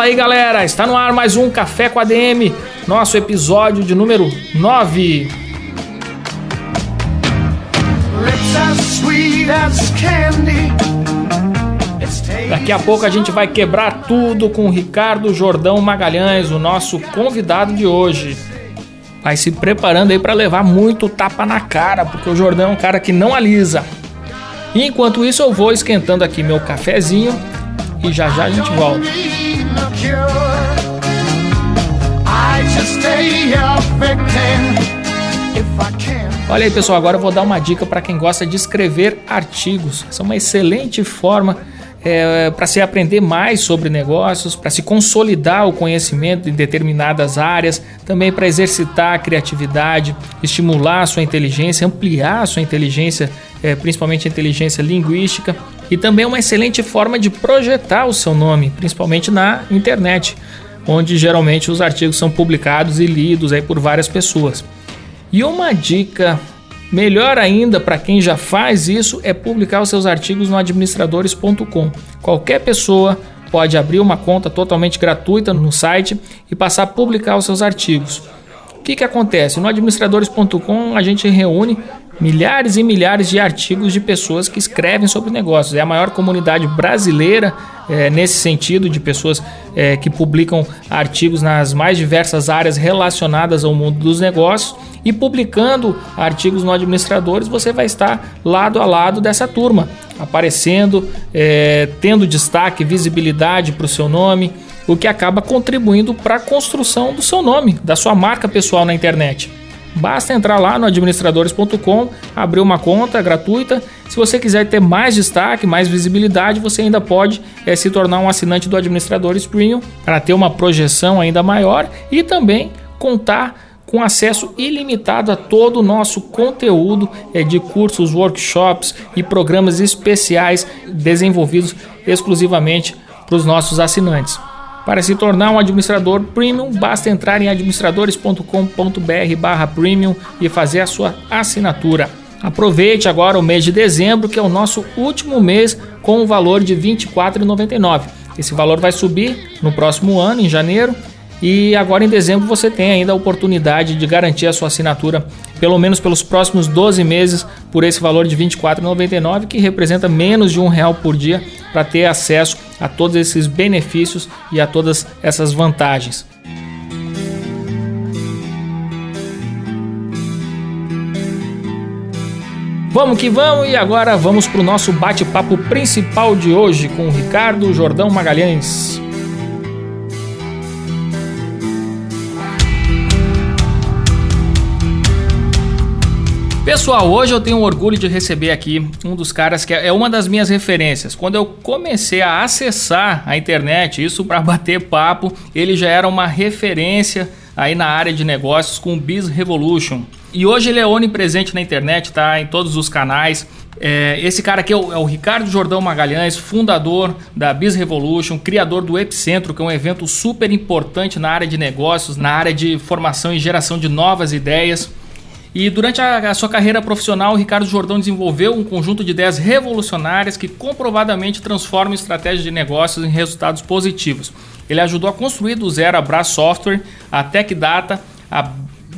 Fala aí galera, está no ar mais um Café com ADM, nosso episódio de número 9. Daqui a pouco a gente vai quebrar tudo com o Ricardo Jordão Magalhães, o nosso convidado de hoje. Vai se preparando aí para levar muito tapa na cara, porque o Jordão é um cara que não alisa. E enquanto isso eu vou esquentando aqui meu cafezinho e já já a gente volta. Olha aí, pessoal, agora eu vou dar uma dica para quem gosta de escrever artigos. Essa é uma excelente forma é, para se aprender mais sobre negócios, para se consolidar o conhecimento em determinadas áreas, também para exercitar a criatividade, estimular a sua inteligência, ampliar a sua inteligência, é, principalmente a inteligência linguística, e também uma excelente forma de projetar o seu nome, principalmente na internet, onde geralmente os artigos são publicados e lidos aí por várias pessoas. E uma dica melhor ainda para quem já faz isso é publicar os seus artigos no administradores.com. Qualquer pessoa pode abrir uma conta totalmente gratuita no site e passar a publicar os seus artigos. O que, que acontece? No administradores.com a gente reúne milhares e milhares de artigos de pessoas que escrevem sobre negócios. É a maior comunidade brasileira é, nesse sentido, de pessoas é, que publicam artigos nas mais diversas áreas relacionadas ao mundo dos negócios. E publicando artigos no Administradores, você vai estar lado a lado dessa turma, aparecendo, é, tendo destaque, visibilidade para o seu nome, o que acaba contribuindo para a construção do seu nome, da sua marca pessoal na internet. Basta entrar lá no administradores.com, abrir uma conta gratuita. Se você quiser ter mais destaque, mais visibilidade, você ainda pode é, se tornar um assinante do Administradores Premium para ter uma projeção ainda maior e também contar com acesso ilimitado a todo o nosso conteúdo é, de cursos, workshops e programas especiais desenvolvidos exclusivamente para os nossos assinantes. Para se tornar um administrador premium, basta entrar em administradores.com.br/premium e fazer a sua assinatura. Aproveite agora o mês de dezembro, que é o nosso último mês com o valor de R$ 24,99. Esse valor vai subir no próximo ano, em janeiro, e agora em dezembro você tem ainda a oportunidade de garantir a sua assinatura, pelo menos pelos próximos 12 meses, por esse valor de R$ 24,99, que representa menos de um real por dia para ter acesso a todos esses benefícios e a todas essas vantagens. Vamos que vamos e agora vamos para o nosso bate-papo principal de hoje com o Ricardo Jordão Magalhães. Pessoal, hoje eu tenho orgulho de receber aqui um dos caras que é uma das minhas referências. Quando eu comecei a acessar a internet, isso para bater papo, ele já era uma referência aí na área de negócios com o Biz Revolution. E hoje ele é onipresente na internet, tá? Em todos os canais. É, esse cara aqui é o, é o, Ricardo Jordão Magalhães, fundador da Biz Revolution, criador do Epicentro, que é um evento super importante na área de negócios, na área de formação e geração de novas ideias. E durante a, a, sua carreira profissional, Ricardo Jordão desenvolveu um conjunto de ideias revolucionárias que comprovadamente transformam estratégias de negócios em resultados positivos. Ele ajudou a construir do zero a Bra Software, a Tech Data, a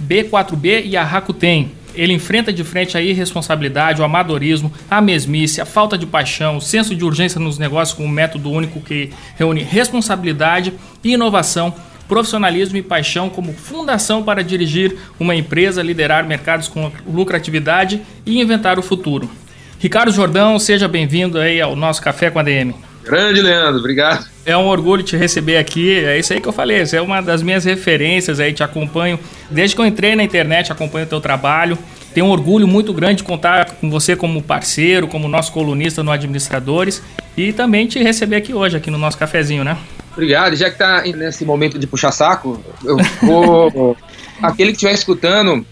B4B e a Rakuten. Ele enfrenta de frente a irresponsabilidade, o amadorismo, a mesmice, a falta de paixão, o senso de urgência nos negócios com um método único que reúne responsabilidade e inovação profissionalismo e paixão como fundação para dirigir uma empresa, liderar mercados com lucratividade e inventar o futuro. Ricardo Jordão, seja bem-vindo aí ao nosso Café com a DM. Grande, Leandro, obrigado. É um orgulho te receber aqui. É isso aí que eu falei. Você é uma das minhas referências aí, te acompanho desde que eu entrei na internet, acompanho o teu trabalho. Tenho um orgulho muito grande de contar com você como parceiro, como nosso colunista no Administradores e também te receber aqui hoje, aqui no nosso cafezinho, né? Obrigado. Já que tá nesse momento de puxar saco, eu vou. Aquele que estiver escutando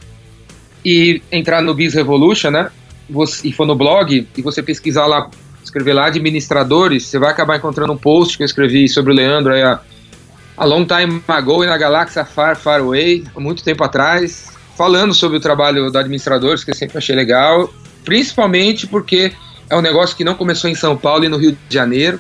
e entrar no Biz Revolution, né? e for no blog e você pesquisar lá, escrever lá administradores, você vai acabar encontrando um post que eu escrevi sobre o Leandro aí a, a long time ago na galáxia far, far away, há muito tempo atrás, falando sobre o trabalho do administradores, que eu sempre achei legal, principalmente porque é um negócio que não começou em São Paulo e no Rio de Janeiro.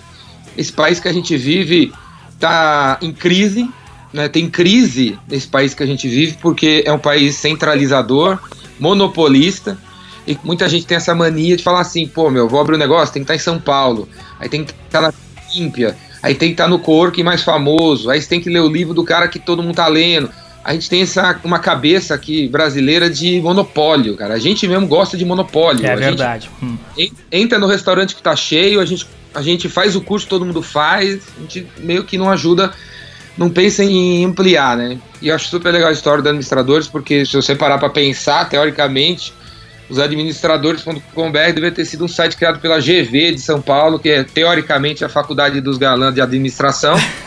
Esse país que a gente vive está em crise, né, tem crise nesse país que a gente vive, porque é um país centralizador, monopolista, e muita gente tem essa mania de falar assim, pô, meu, vou abrir um negócio, tem que estar em São Paulo, aí tem que estar na Olímpia, aí tem que estar no Cork mais famoso, aí você tem que ler o livro do cara que todo mundo tá lendo. A gente tem essa, uma cabeça aqui brasileira de monopólio, cara. A gente mesmo gosta de monopólio. É a verdade. Hum. Entra no restaurante que tá cheio, a gente, a gente faz o curso, todo mundo faz, a gente meio que não ajuda não pensa em ampliar, né? E eu acho super legal a história dos administradores, porque se você parar para pensar, teoricamente, os administradores.com.br deve ter sido um site criado pela GV de São Paulo, que é teoricamente a faculdade dos galãs de administração.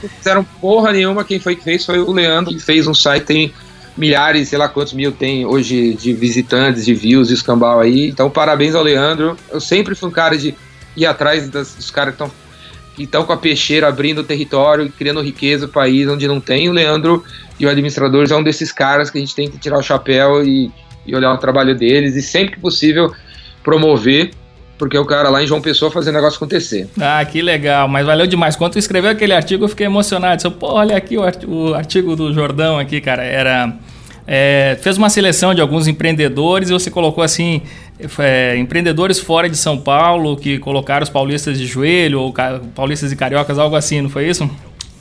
não fizeram porra nenhuma, quem foi que fez foi o Leandro, que fez um site, tem milhares, sei lá quantos mil tem hoje de visitantes, de views, de escambau aí. Então, parabéns ao Leandro. Eu sempre fui um cara de ir atrás das, dos caras que estão que estão com a peixeira abrindo o território, criando riqueza no país onde não tem. O Leandro e o administradores é um desses caras que a gente tem que tirar o chapéu e, e olhar o trabalho deles e sempre que possível promover porque o cara lá em João Pessoa fazendo negócio acontecer. Ah, que legal, mas valeu demais. Quando tu escreveu aquele artigo, eu fiquei emocionado. Disse, Pô, olha aqui o artigo do Jordão aqui, cara. Era. É, fez uma seleção de alguns empreendedores e você colocou assim é, empreendedores fora de São Paulo que colocaram os paulistas de joelho ou paulistas e cariocas, algo assim, não foi isso?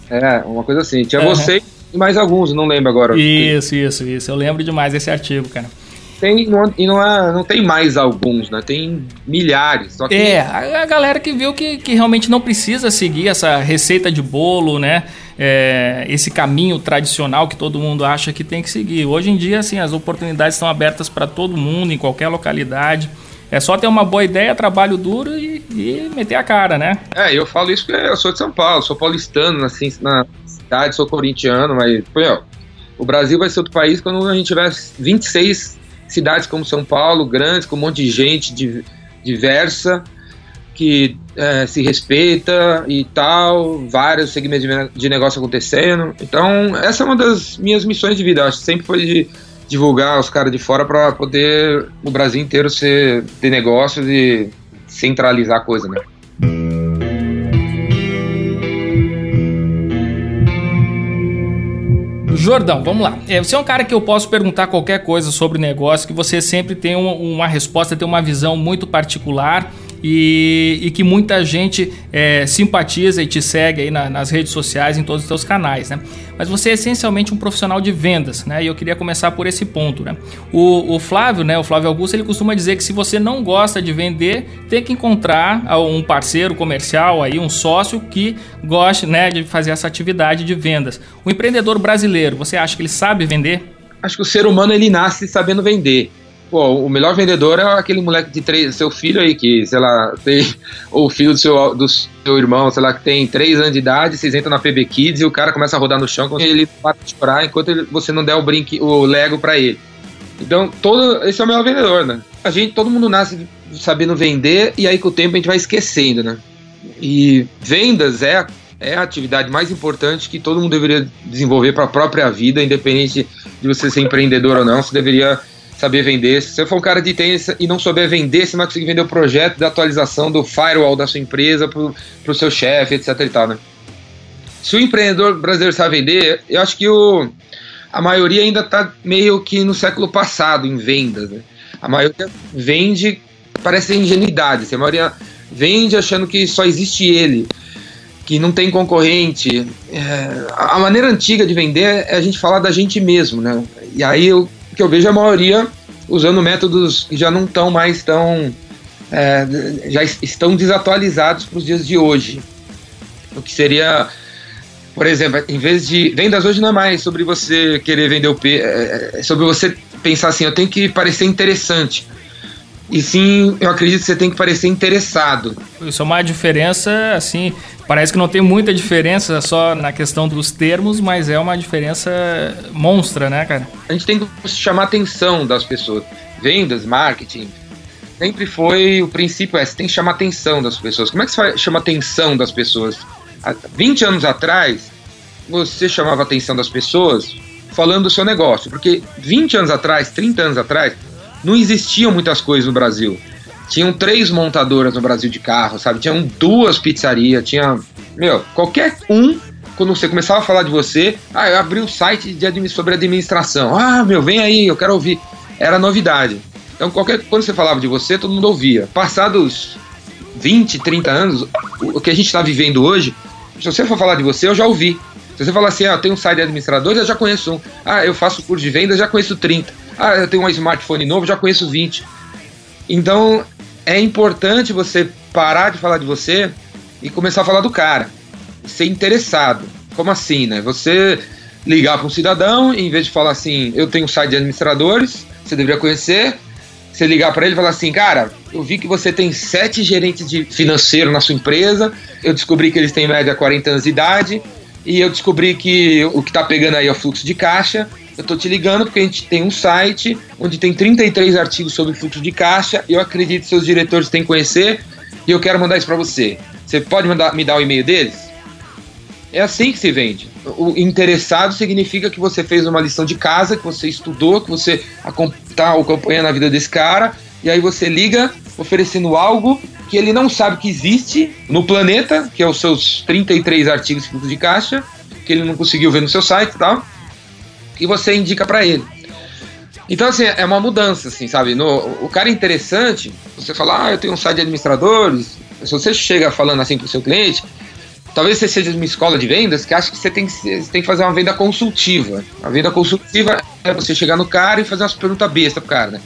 É, uma coisa assim. Tinha uhum. você e mais alguns, não lembro agora. Isso, isso, isso. Eu lembro demais desse artigo, cara. Tem, não, e não, é, não tem mais alguns, né? Tem milhares. Que... É, a, a, galera que viu que, que realmente não precisa seguir essa receita de bolo, né? É, esse caminho tradicional que todo mundo acha que tem que seguir. Hoje em dia, assim, as oportunidades estão abertas para todo mundo, em qualquer localidade. É só ter uma boa ideia, trabalho duro e, e, meter a cara, né? É, eu falo isso porque eu sou de São Paulo, sou paulistano, assim, na cidade, sou corintiano, mas, pô, o Brasil vai ser outro país quando a gente tiver 26 cidades como São Paulo, grandes, com um monte de gente diversa, que é, se respeita e tal, vários segmentos de negócio acontecendo. Então, essa é uma das minhas missões de vida. Acho que sempre foi de divulgar os caras de fora para poder o Brasil inteiro ser, ter negócios e centralizar a coisa, né? Jordão, vamos lá. É, você é um cara que eu posso perguntar qualquer coisa sobre negócio, que você sempre tem uma, uma resposta, tem uma visão muito particular e, e que muita gente é, simpatiza e te segue aí na, nas redes sociais, em todos os seus canais, né? Mas você é essencialmente um profissional de vendas, né? E eu queria começar por esse ponto, né? O, o Flávio, né? O Flávio Augusto, ele costuma dizer que se você não gosta de vender, tem que encontrar um parceiro comercial aí, um sócio que goste, né, de fazer essa atividade de vendas. O empreendedor brasileiro, você acha que ele sabe vender? Acho que o ser humano ele nasce sabendo vender. Pô, o melhor vendedor é aquele moleque de três, seu filho aí, que, sei lá, tem, ou o filho do seu, do seu irmão, sei lá, que tem três anos de idade, vocês entram na PB Kids e o cara começa a rodar no chão, ele para de chorar enquanto ele, você não der o brinque, o Lego para ele. Então, todo, esse é o melhor vendedor, né? A gente, todo mundo nasce sabendo vender e aí com o tempo a gente vai esquecendo, né? E vendas é, é a atividade mais importante que todo mundo deveria desenvolver para a própria vida, independente de você ser empreendedor ou não, você deveria saber vender. Se você for um cara de tênis e não souber vender, você não vai conseguir vender o projeto da atualização do firewall da sua empresa para o seu chefe, etc e tal, né? Se o empreendedor brasileiro sabe vender, eu acho que o, a maioria ainda está meio que no século passado em vendas, né? A maioria vende, parece ingenuidade, assim, a maioria vende achando que só existe ele, que não tem concorrente. É, a maneira antiga de vender é a gente falar da gente mesmo, né? E aí eu que eu vejo a maioria usando métodos que já não estão mais tão. É, já estão desatualizados para os dias de hoje. O que seria, por exemplo, em vez de. Vendas hoje não é mais sobre você querer vender o P, é, é sobre você pensar assim, eu tenho que parecer interessante. E sim, eu acredito que você tem que parecer interessado. Isso é uma diferença, assim, parece que não tem muita diferença só na questão dos termos, mas é uma diferença monstra, né, cara? A gente tem que chamar a atenção das pessoas. Vendas, marketing, sempre foi o princípio é, você tem que chamar a atenção das pessoas. Como é que você chama a atenção das pessoas? Há 20 anos atrás, você chamava a atenção das pessoas falando do seu negócio, porque 20 anos atrás, 30 anos atrás, não existiam muitas coisas no Brasil. Tinham três montadoras no Brasil de carro, sabe? Tinham duas pizzarias, tinha. Meu, qualquer um, quando você começava a falar de você, ah, eu abri o site de sobre administração. Ah, meu, vem aí, eu quero ouvir. Era novidade. Então, qualquer quando você falava de você, todo mundo ouvia. Passados 20, 30 anos, o que a gente está vivendo hoje, se você for falar de você, eu já ouvi. Se você falar assim, ah, eu tenho um site de administradores, eu já conheço um. Ah, eu faço curso de venda, eu já conheço 30. Ah, eu tenho um smartphone novo, já conheço 20. Então, é importante você parar de falar de você e começar a falar do cara. Ser interessado. Como assim, né? Você ligar para um cidadão, em vez de falar assim, eu tenho um site de administradores, você deveria conhecer, você ligar para ele e falar assim, cara, eu vi que você tem sete gerentes de financeiro na sua empresa, eu descobri que eles têm em média 40 anos de idade, e eu descobri que o que está pegando aí é o fluxo de caixa, eu tô te ligando porque a gente tem um site onde tem 33 artigos sobre fluxo de caixa. Eu acredito que seus diretores têm que conhecer e eu quero mandar isso para você. Você pode mandar, me dar o e-mail deles? É assim que se vende. O interessado significa que você fez uma lição de casa, que você estudou, que você está acompanhando a vida desse cara, e aí você liga oferecendo algo que ele não sabe que existe no planeta, que é os seus 33 artigos de caixa, que ele não conseguiu ver no seu site e tal e você indica para ele. Então, assim, é uma mudança, assim, sabe? No, o cara é interessante, você fala, ah, eu tenho um site de administradores. Se você chega falando assim pro seu cliente, talvez você seja de uma escola de vendas que acha que você tem que, você tem que fazer uma venda consultiva. A venda consultiva é você chegar no cara e fazer umas perguntas bestas pro cara, né?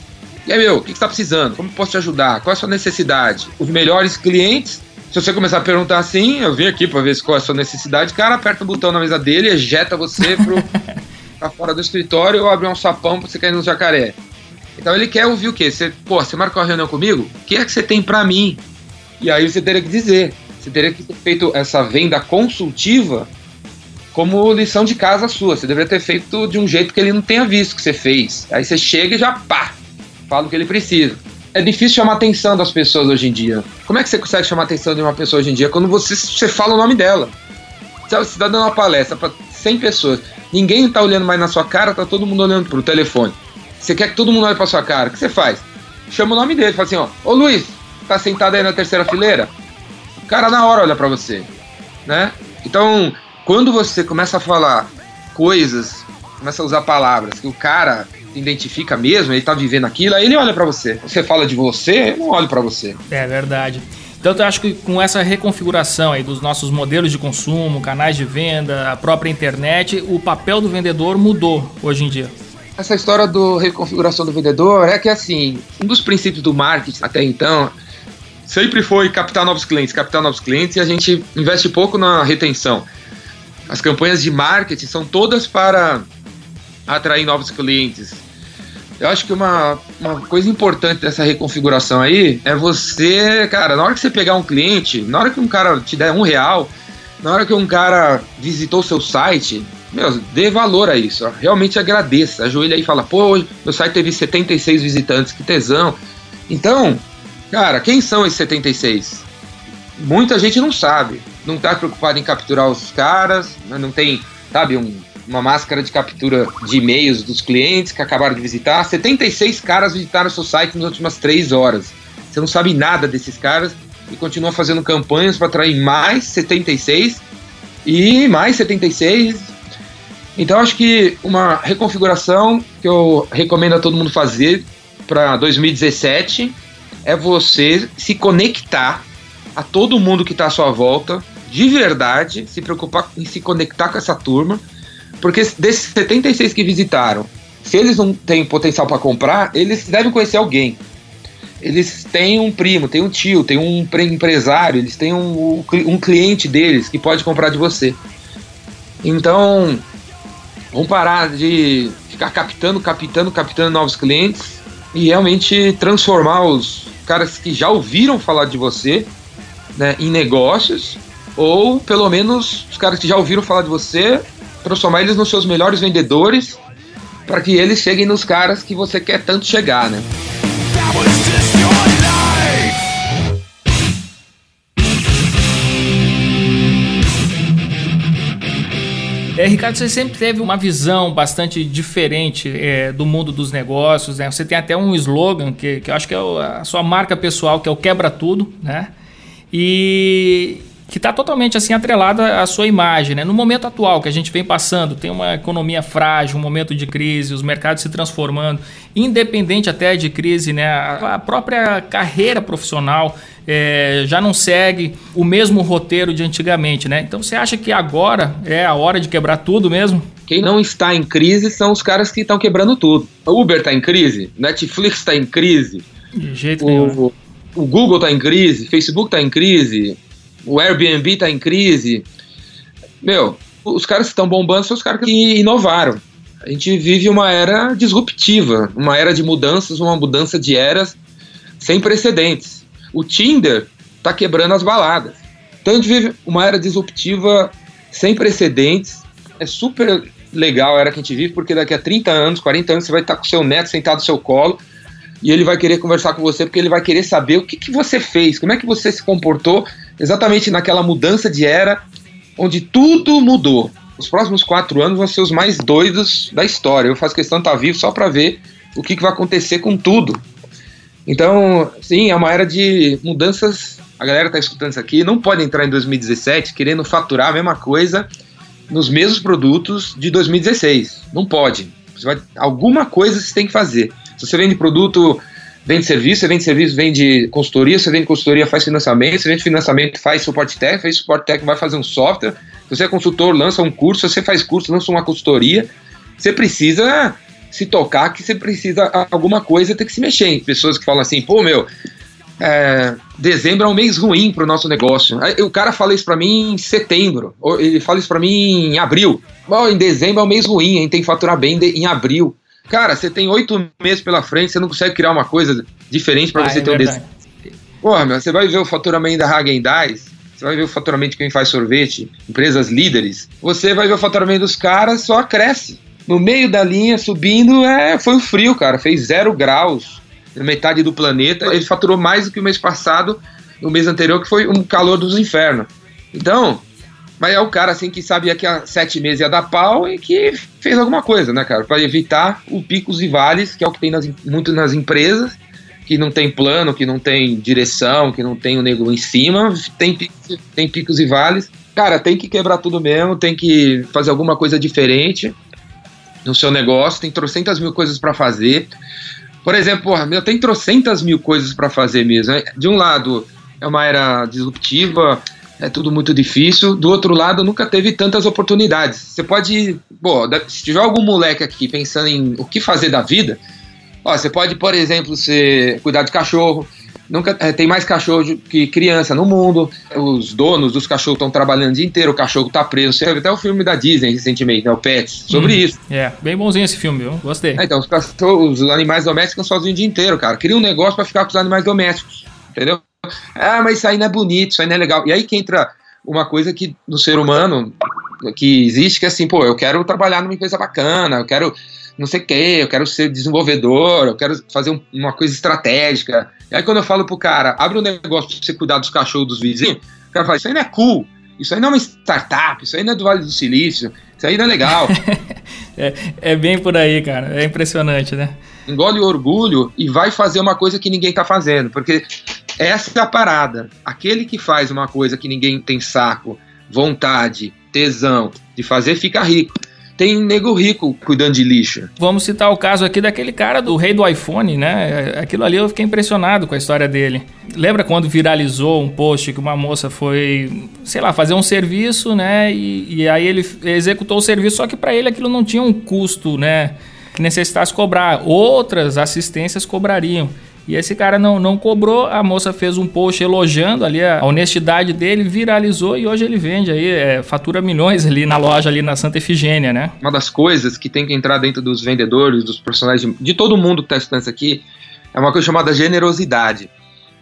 E aí, meu, o que, você tá precisando? Como posso te ajudar? Qual é a sua necessidade? Os melhores clientes se você começar a perguntar assim, eu vim aqui para ver qual é a sua necessidade, o cara aperta o botão na mesa dele e ejeta você pro, fora do escritório ou abrir um sapão pra você cair no jacaré. Então ele quer ouvir o quê? Você, pô, você marcou uma reunião comigo? O que é que você tem para mim? E aí você teria que dizer. Você teria que ter feito essa venda consultiva como lição de casa sua. Você deveria ter feito de um jeito que ele não tenha visto que você fez. Aí você chega e já pá, fala o que ele precisa. É difícil chamar a atenção das pessoas hoje em dia. Como é que você consegue chamar a atenção de uma pessoa hoje em dia? Quando você, você fala o nome dela. Você está dando uma palestra para 100 pessoas. Ninguém tá olhando mais na sua cara, tá todo mundo olhando pro telefone. Você quer que todo mundo olhe pra sua cara, o que você faz? Chama o nome dele, fala assim, ó, ô Luiz, tá sentado aí na terceira fileira? O cara na hora olha para você, né? Então, quando você começa a falar coisas, começa a usar palavras que o cara identifica mesmo, ele tá vivendo aquilo, aí ele olha para você. Você fala de você, eu não olho para você. É verdade. Então eu acho que com essa reconfiguração aí dos nossos modelos de consumo, canais de venda, a própria internet, o papel do vendedor mudou hoje em dia. Essa história do reconfiguração do vendedor é que assim, um dos princípios do marketing até então sempre foi captar novos clientes, captar novos clientes e a gente investe pouco na retenção. As campanhas de marketing são todas para atrair novos clientes, eu acho que uma, uma coisa importante dessa reconfiguração aí é você, cara, na hora que você pegar um cliente, na hora que um cara te der um real, na hora que um cara visitou o seu site, meu, dê valor a isso. Realmente agradeça. Ajoelha aí e fala, pô, meu site teve 76 visitantes, que tesão. Então, cara, quem são esses 76? Muita gente não sabe. Não tá preocupado em capturar os caras, não tem, sabe, um uma máscara de captura de e-mails dos clientes que acabaram de visitar. 76 caras visitaram seu site nas últimas três horas. Você não sabe nada desses caras e continua fazendo campanhas para atrair mais 76 e mais 76. Então acho que uma reconfiguração que eu recomendo a todo mundo fazer para 2017 é você se conectar a todo mundo que está à sua volta, de verdade, se preocupar em se conectar com essa turma porque desses 76 que visitaram, se eles não têm potencial para comprar, eles devem conhecer alguém. Eles têm um primo, têm um tio, têm um empresário, eles têm um, um cliente deles que pode comprar de você. Então, vamos parar de ficar captando, captando, captando novos clientes e realmente transformar os caras que já ouviram falar de você né, em negócios, ou pelo menos os caras que já ouviram falar de você, transformar eles nos seus melhores vendedores, para que eles cheguem nos caras que você quer tanto chegar, né? É, Ricardo, você sempre teve uma visão bastante diferente é, do mundo dos negócios. Né? Você tem até um slogan que, que eu acho que é a sua marca pessoal, que é o quebra tudo, né? E, que está totalmente assim atrelada à sua imagem. Né? No momento atual que a gente vem passando, tem uma economia frágil, um momento de crise, os mercados se transformando, independente até de crise, né? a própria carreira profissional é, já não segue o mesmo roteiro de antigamente. Né? Então você acha que agora é a hora de quebrar tudo mesmo? Quem não está em crise são os caras que estão quebrando tudo. O Uber está em crise, Netflix está em crise, de jeito o, nenhum. O Google está em crise, Facebook está em crise, o Airbnb está em crise. Meu, os caras que estão bombando são os caras que inovaram. A gente vive uma era disruptiva, uma era de mudanças, uma mudança de eras sem precedentes. O Tinder está quebrando as baladas. Então a gente vive uma era disruptiva sem precedentes. É super legal a era que a gente vive, porque daqui a 30 anos, 40 anos, você vai estar com seu neto sentado no seu colo e ele vai querer conversar com você porque ele vai querer saber o que, que você fez, como é que você se comportou exatamente naquela mudança de era onde tudo mudou. Os próximos quatro anos vão ser os mais doidos da história. Eu faço questão de estar vivo só para ver o que, que vai acontecer com tudo. Então, sim, é uma era de mudanças. A galera está escutando isso aqui, não pode entrar em 2017 querendo faturar a mesma coisa nos mesmos produtos de 2016. Não pode. Vai, alguma coisa você tem que fazer. Se você vende produto, vende serviço, você vende serviço, vende consultoria, você vende consultoria, faz financiamento, você vende financiamento, faz suporte técnico, faz suporte técnico, vai fazer um software. Se você é consultor, lança um curso, se você faz curso, lança uma consultoria. Você precisa se tocar que você precisa alguma coisa ter que se mexer. Pessoas que falam assim, pô, meu, é, dezembro é um mês ruim para o nosso negócio. Aí, o cara fala isso para mim em setembro, ele fala isso para mim em abril. Bom, em dezembro é um mês ruim, a gente tem que faturar bem em abril. Cara, você tem oito meses pela frente, você não consegue criar uma coisa diferente para ah, você é ter verdade. um desse. Porra, meu, você vai ver o faturamento da Hagen Dazs, você vai ver o faturamento de quem faz sorvete, empresas líderes. Você vai ver o faturamento dos caras, só cresce. No meio da linha, subindo, é, foi o frio, cara. Fez zero graus na metade do planeta. Ele faturou mais do que o mês passado, no mês anterior, que foi um calor dos infernos. Então, mas é o cara, assim, que sabia que há sete meses ia dar pau e que fez alguma coisa, né, cara? Para evitar o picos e vales, que é o que tem nas, muito nas empresas, que não tem plano, que não tem direção, que não tem o nego em cima, tem, tem picos e vales. Cara, tem que quebrar tudo mesmo, tem que fazer alguma coisa diferente no seu negócio, tem trocentas mil coisas para fazer. Por exemplo, porra, eu tenho trocentas mil coisas para fazer mesmo. Né? De um lado, é uma era disruptiva, é tudo muito difícil. Do outro lado, nunca teve tantas oportunidades. Você pode, pô, se tiver algum moleque aqui pensando em o que fazer da vida, ó, você pode, por exemplo, ser, cuidar de cachorro. Nunca é, tem mais cachorro que criança no mundo. Os donos dos cachorros estão trabalhando o dia inteiro, o cachorro está preso. Você até o filme da Disney recentemente, né, o Pets, sobre hum, isso. É, bem bonzinho esse filme, viu? Gostei. É, então, os, cachorros, os animais domésticos sozinhos o dia inteiro, cara. Cria um negócio para ficar com os animais domésticos, entendeu? Ah, mas isso aí não é bonito, isso aí não é legal. E aí que entra uma coisa que no ser humano que existe, que é assim, pô, eu quero trabalhar numa empresa bacana, eu quero não sei o quê, eu quero ser desenvolvedor, eu quero fazer um, uma coisa estratégica. E aí quando eu falo pro cara, abre um negócio pra você cuidar dos cachorros dos vizinhos, o cara fala, isso aí não é cool, isso aí não é uma startup, isso aí não é do Vale do Silício, isso aí não é legal. é, é bem por aí, cara, é impressionante, né? Engole o orgulho e vai fazer uma coisa que ninguém tá fazendo, porque essa é a parada. Aquele que faz uma coisa que ninguém tem saco, vontade, tesão de fazer, fica rico. Tem nego rico cuidando de lixo. Vamos citar o caso aqui daquele cara do rei do iPhone, né? Aquilo ali eu fiquei impressionado com a história dele. Lembra quando viralizou um post que uma moça foi, sei lá, fazer um serviço, né? E, e aí ele executou o serviço, só que para ele aquilo não tinha um custo, né? Que necessitasse cobrar. Outras assistências cobrariam. E esse cara não, não cobrou, a moça fez um post elogiando ali a honestidade dele, viralizou e hoje ele vende aí, é, fatura milhões ali na loja ali na Santa Efigênia, né? Uma das coisas que tem que entrar dentro dos vendedores, dos profissionais, de, de todo mundo que está estudando isso aqui, é uma coisa chamada generosidade.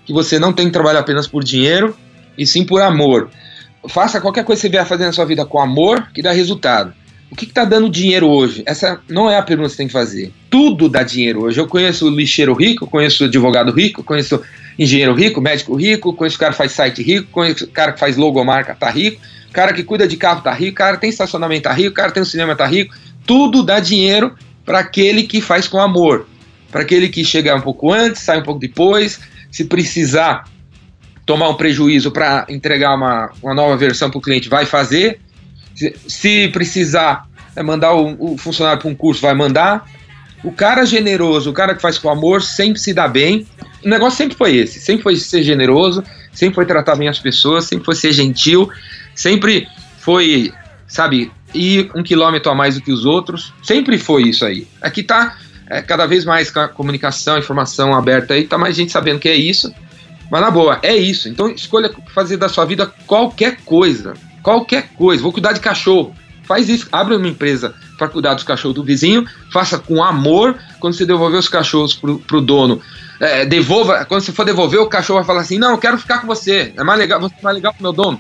Que você não tem que trabalhar apenas por dinheiro, e sim por amor. Faça qualquer coisa que você vier fazer na sua vida com amor, que dá resultado. O que está dando dinheiro hoje? Essa não é a pergunta que você tem que fazer. Tudo dá dinheiro hoje. Eu conheço lixeiro rico, conheço advogado rico, conheço engenheiro rico, médico rico, conheço o cara que faz site rico, conheço o cara que faz logomarca, tá rico, cara que cuida de carro tá rico, cara tem estacionamento tá rico, cara tem um cinema tá rico. Tudo dá dinheiro para aquele que faz com amor. Para aquele que chega um pouco antes, sai um pouco depois, se precisar tomar um prejuízo para entregar uma, uma nova versão para o cliente, vai fazer se, precisar é, mandar o, o funcionário para um curso, vai mandar. O cara generoso, o cara que faz com amor, sempre se dá bem. O negócio sempre foi esse: sempre foi ser generoso, sempre foi tratar bem as pessoas, sempre foi ser gentil, sempre foi, sabe, ir um quilômetro a mais do que os outros. Sempre foi isso aí. Aqui tá é, cada vez mais com a comunicação, informação aberta aí, tá mais gente sabendo que é isso. Mas na boa, é isso. Então escolha fazer da sua vida qualquer coisa. Qualquer coisa. Vou cuidar de cachorro. Faz isso. Abre uma empresa para cuidar dos cachorros do vizinho. Faça com amor. Quando você devolver os cachorros pro, pro dono, é, devolva. Quando você for devolver, o cachorro vai falar assim: Não, eu quero ficar com você. É mais legal, você é mais legal pro meu dono.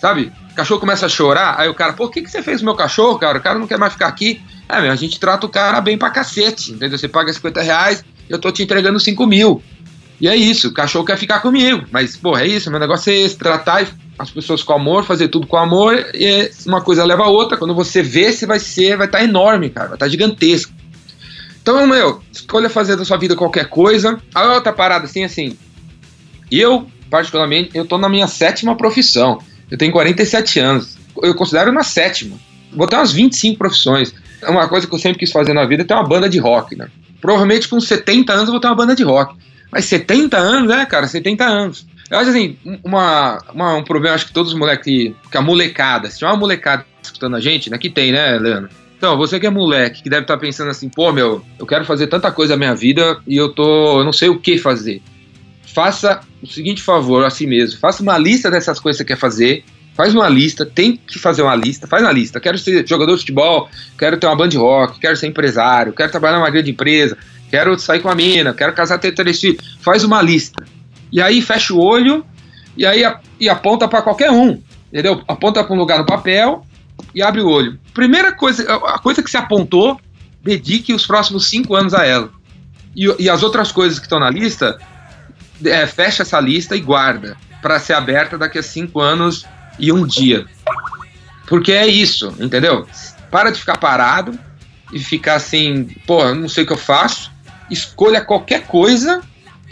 Sabe? O cachorro começa a chorar. Aí o cara, o que, que você fez com meu cachorro, cara? O cara não quer mais ficar aqui. É, meu, a gente trata o cara bem pra cacete. Entendeu? Você paga 50 reais, eu tô te entregando 5 mil. E é isso, o cachorro quer ficar comigo. Mas, pô, é isso, meu negócio é esse, tratar as pessoas com amor, fazer tudo com amor, e uma coisa leva a outra. Quando você vê, você vai ser, vai estar tá enorme, cara, vai estar tá gigantesco. Então, meu, escolha fazer da sua vida qualquer coisa. A outra parada, assim, assim, eu, particularmente, eu tô na minha sétima profissão. Eu tenho 47 anos. Eu considero na sétima. Vou ter umas 25 profissões. Uma coisa que eu sempre quis fazer na vida é ter uma banda de rock, né? Provavelmente com 70 anos eu vou ter uma banda de rock. Mas 70 anos, né, cara? 70 anos. Eu acho assim, uma, uma, um problema, acho que todos os moleques, que a molecada, se tiver uma molecada escutando a gente, né, que tem, né, Leandro? Então, você que é moleque, que deve estar tá pensando assim, pô, meu, eu quero fazer tanta coisa na minha vida e eu tô, eu não sei o que fazer. Faça o seguinte favor a si mesmo, faça uma lista dessas coisas que você quer fazer, faz uma lista, tem que fazer uma lista, faz uma lista. Quero ser jogador de futebol, quero ter uma banda de rock, quero ser empresário, quero trabalhar numa grande empresa, quero sair com a mina, quero casar, ter três filhos. Faz uma lista e aí fecha o olho e aí e aponta para qualquer um, entendeu? Aponta para um lugar no papel e abre o olho. Primeira coisa, a coisa que se apontou, dedique os próximos cinco anos a ela. E, e as outras coisas que estão na lista, é, fecha essa lista e guarda para ser aberta daqui a cinco anos e um dia. Porque é isso, entendeu? Para de ficar parado e ficar assim, pô, não sei o que eu faço. Escolha qualquer coisa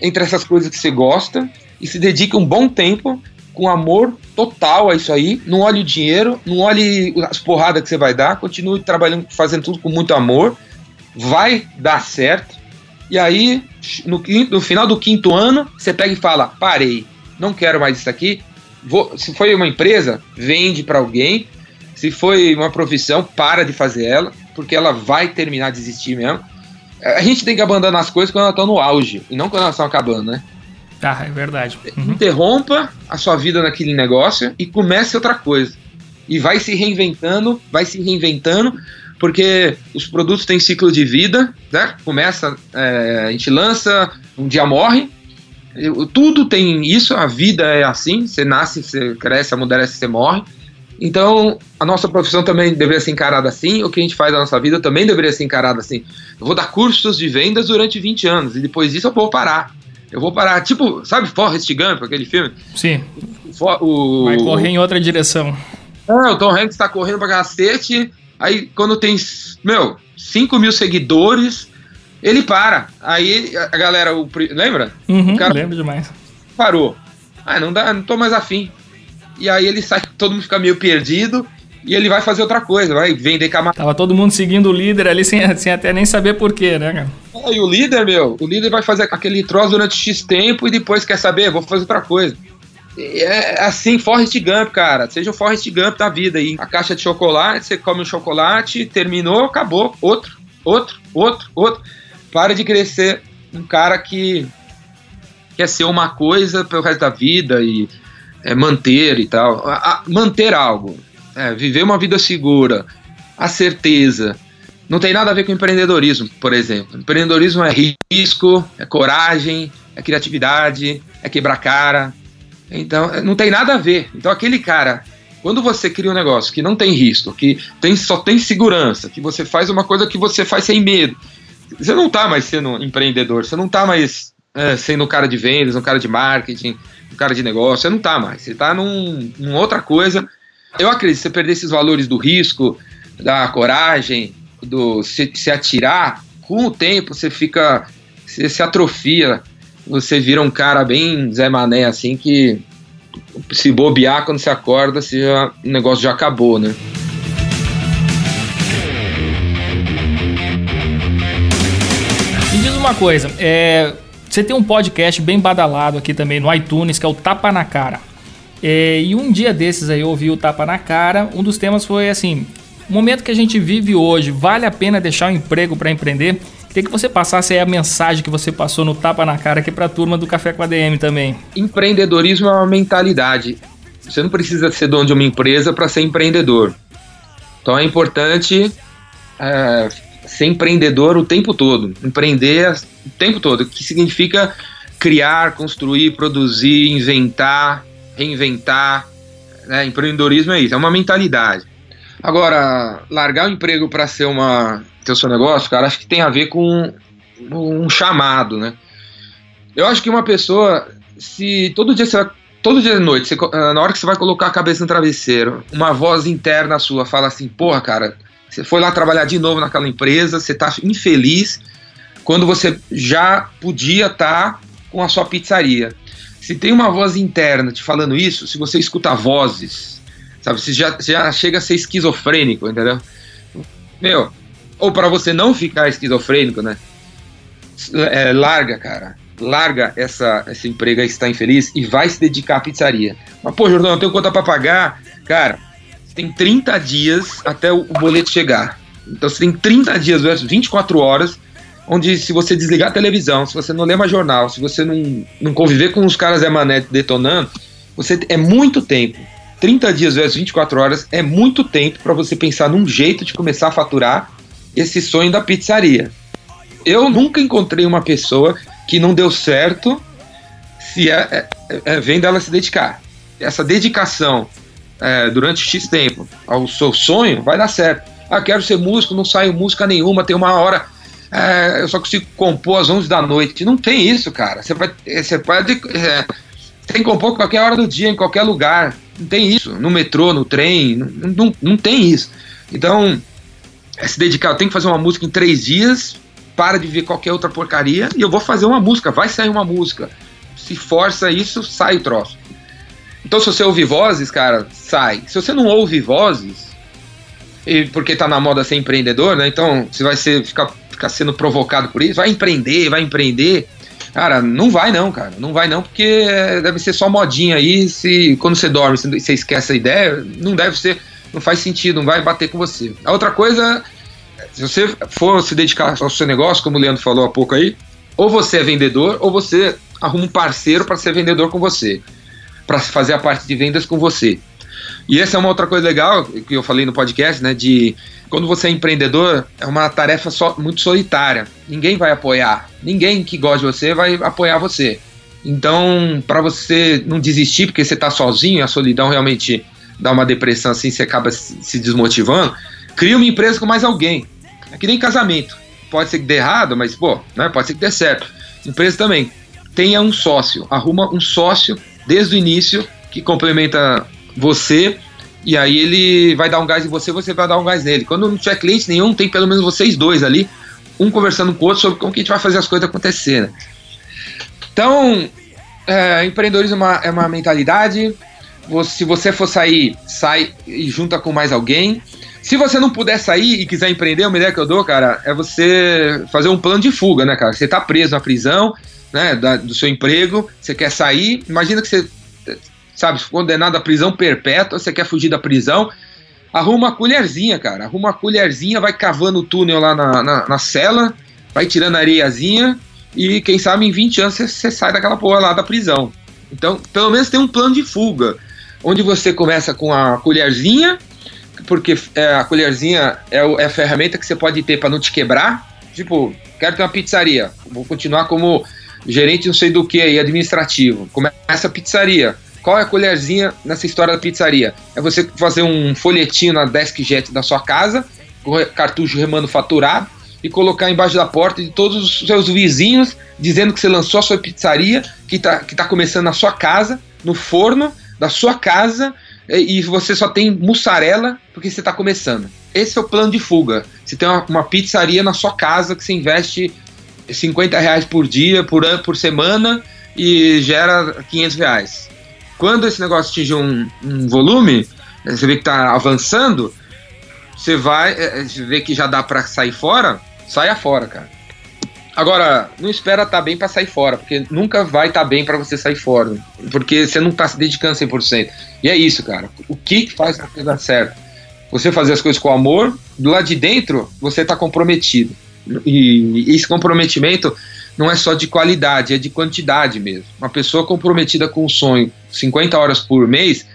entre essas coisas que você gosta e se dedique um bom tempo com amor total a isso aí. Não olhe o dinheiro, não olhe as porradas que você vai dar, continue trabalhando, fazendo tudo com muito amor. Vai dar certo. E aí, no, no final do quinto ano, você pega e fala: parei, não quero mais isso aqui. Vou, se foi uma empresa, vende para alguém. Se foi uma profissão, para de fazer ela, porque ela vai terminar de existir mesmo a gente tem que abandonar as coisas quando elas estão no auge e não quando elas estão acabando, né? Tá, é verdade. Uhum. Interrompa a sua vida naquele negócio e comece outra coisa. E vai se reinventando, vai se reinventando, porque os produtos têm ciclo de vida, né? Começa, é, a gente lança, um dia morre. Tudo tem isso, a vida é assim, você nasce, você cresce, amadurece, você morre. Então, a nossa profissão também deveria ser encarada assim, o que a gente faz na nossa vida também deveria ser encarado assim. Eu vou dar cursos de vendas durante 20 anos e depois disso eu vou parar. Eu vou parar, tipo, sabe Forrest Gump, aquele filme? Sim. O, o Vai correr em outra direção. É, o Tom Hanks tá correndo pra cacete, aí quando tem, meu, 5 mil seguidores, ele para. Aí a galera, o, lembra? Uhum, o cara lembro demais. Parou. Ah, não dá, não tô mais afim e aí ele sai, todo mundo fica meio perdido, e ele vai fazer outra coisa, vai vender camarada. Tava todo mundo seguindo o líder ali sem, sem até nem saber porquê, né, cara? É, e o líder, meu, o líder vai fazer aquele troço durante X tempo e depois quer saber, vou fazer outra coisa. É assim, Forrest Gump, cara. Seja o Forrest Gump da vida aí. A caixa de chocolate, você come o chocolate, terminou, acabou. Outro, outro, outro, outro. Para de ser um cara que quer ser uma coisa pelo resto da vida e é, manter e tal. A, a, manter algo, é, viver uma vida segura, a certeza. Não tem nada a ver com empreendedorismo, por exemplo. Empreendedorismo é risco, é coragem, é criatividade, é quebrar cara. Então, é, não tem nada a ver. Então, aquele cara, quando você cria um negócio que não tem risco, que tem, só tem segurança, que você faz uma coisa que você faz sem medo, você não está mais sendo empreendedor, você não está mais é, sendo um cara de vendas, um cara de marketing, um cara de negócio, você não está mais, você está num, num outra coisa. Eu acredito você perder esses valores do risco, da coragem, do se, se atirar, com o tempo você fica, você se atrofia, você vira um cara bem Zé Mané, assim, que se bobear quando você acorda, se já, o negócio já acabou, né? Me diz uma coisa, é, você tem um podcast bem badalado aqui também no iTunes, que é o Tapa na Cara. É, e um dia desses aí eu ouvi o Tapa na Cara, um dos temas foi assim, o momento que a gente vive hoje, vale a pena deixar o um emprego para empreender? Queria que você passasse aí a mensagem que você passou no tapa na cara aqui para a turma do Café com a DM também. Empreendedorismo é uma mentalidade. Você não precisa ser dono de uma empresa para ser empreendedor. Então é importante é, ser empreendedor o tempo todo, empreender o tempo todo, que significa criar, construir, produzir, inventar, reinventar. Né? Empreendedorismo é isso, é uma mentalidade. Agora, largar o emprego para ser uma ter o seu negócio, cara, acho que tem a ver com um chamado, né? Eu acho que uma pessoa, se todo dia você todo dia de noite, você, na hora que você vai colocar a cabeça no travesseiro, uma voz interna sua fala assim, porra, cara, você foi lá trabalhar de novo naquela empresa, você tá infeliz, quando você já podia estar tá com a sua pizzaria. Se tem uma voz interna te falando isso, se você escuta vozes, sabe, você já, já chega a ser esquizofrênico, entendeu? Meu, ou para você não ficar esquizofrênico, né? É, larga, cara. Larga essa, esse emprego que está infeliz e vai se dedicar à pizzaria. Mas, pô, Jordão, eu tenho conta para pagar. Cara, tem 30 dias até o, boleto chegar. Então você tem 30 dias versus 24 horas, onde se você desligar a televisão, se você não ler mais jornal, se você não, não conviver com os caras Emanet detonando, você é muito tempo. 30 dias versus 24 horas é muito tempo para você pensar num jeito de começar a faturar esse sonho da pizzaria. Eu nunca encontrei uma pessoa que não deu certo se é, é, é vendo ela se dedicar. Essa dedicação é, durante X tempo ao seu sonho vai dar certo. Ah, quero ser músico, não saio música nenhuma, tem uma hora, é, eu só consigo compor às 11 da noite. Não tem isso, cara. Você, vai, você pode. É, tem que compor qualquer hora do dia, em qualquer lugar. Não tem isso. No metrô, no trem, não, não, não tem isso. Então, é se dedicar, eu tenho que fazer uma música em três dias, para de ver qualquer outra porcaria e eu vou fazer uma música, vai sair uma música. Se força isso, sai o troço. Então se você ouvir vozes, cara, sai. Se você não ouve vozes, e porque tá na moda ser empreendedor, né? Então você vai ser, ficar, ficar sendo provocado por isso, vai empreender, vai empreender. Cara, não vai não, cara. Não vai não, porque deve ser só modinha aí. Se quando você dorme, você esquece a ideia, não deve ser não faz sentido, não vai bater com você. A outra coisa, se você for se dedicar ao seu negócio, como o Leandro falou há pouco aí, ou você é vendedor, ou você arruma um parceiro para ser vendedor com você, para fazer a parte de vendas com você. E essa é uma outra coisa legal que eu falei no podcast, né? De quando você é empreendedor, é uma tarefa só, muito solitária. Ninguém vai apoiar. Ninguém que gosta de você vai apoiar você. Então, para você não desistir, porque você está sozinho, a solidão realmente dá uma depressão assim, você acaba se desmotivando, cria uma empresa com mais alguém. É que nem casamento. Pode ser que dê errado, mas, pô, né, pode ser que dê certo. Empresa também. Tenha um sócio. Arruma um sócio desde o início que complementa você e aí ele vai dar um gás em você, você vai dar um gás nele. Quando não tiver cliente nenhum, tem pelo menos vocês dois ali, um conversando com o outro sobre como que a gente vai fazer as coisas acontecer. Né? Então, é, empreendedorismo é uma, é uma mentalidade, se você for sair, sai e junta com mais alguém. Se você não puder sair e quiser empreender, uma ideia que eu dou, cara, é você fazer um plano de fuga, né, cara? Você tá preso na prisão, né, da, do seu emprego, você quer sair, imagina que você, sabe, condenado à prisão perpétua, você quer fugir da prisão, arruma uma colherzinha, cara, arruma uma colherzinha, vai cavando o túnel lá na, na, na cela, vai tirando areiazinha, e quem sabe em 20 anos você, você sai daquela porra lá da prisão. Então, pelo menos tem um plano de fuga, onde você começa com a colherzinha, porque é, a colherzinha é, é, a ferramenta que você pode ter para não te quebrar. Tipo, quero ter uma pizzaria, vou continuar como gerente não sei do que aí, administrativo. Começa a pizzaria. Qual é a colherzinha nessa história da pizzaria? É você fazer um folhetinho na DeskJet da sua casa, com cartucho remanufaturado, e colocar embaixo da porta de todos os seus vizinhos, dizendo que você lançou a sua pizzaria, que está que tá começando na sua casa, no forno da sua casa, e, você só tem mussarela porque você está começando. Esse é o plano de fuga. Você tem uma, uma pizzaria na sua casa que você investe 50 reais por dia, por ano, por semana e gera 500 reais. Quando esse negócio atinge um, um volume, você vê que está avançando, você vai, é, é, você vê que já dá para sair fora, saia fora, cara. Agora, não espera tá bem para sair fora, porque nunca vai estar tá bem para você sair fora, porque você não está se dedicando 100%. E é isso, cara. O que faz a coisa dar certo? Você fazer as coisas com amor, do lado de dentro, você está comprometido. E esse comprometimento não é só de qualidade, é de quantidade mesmo. Uma pessoa comprometida com o sonho 50 horas por mês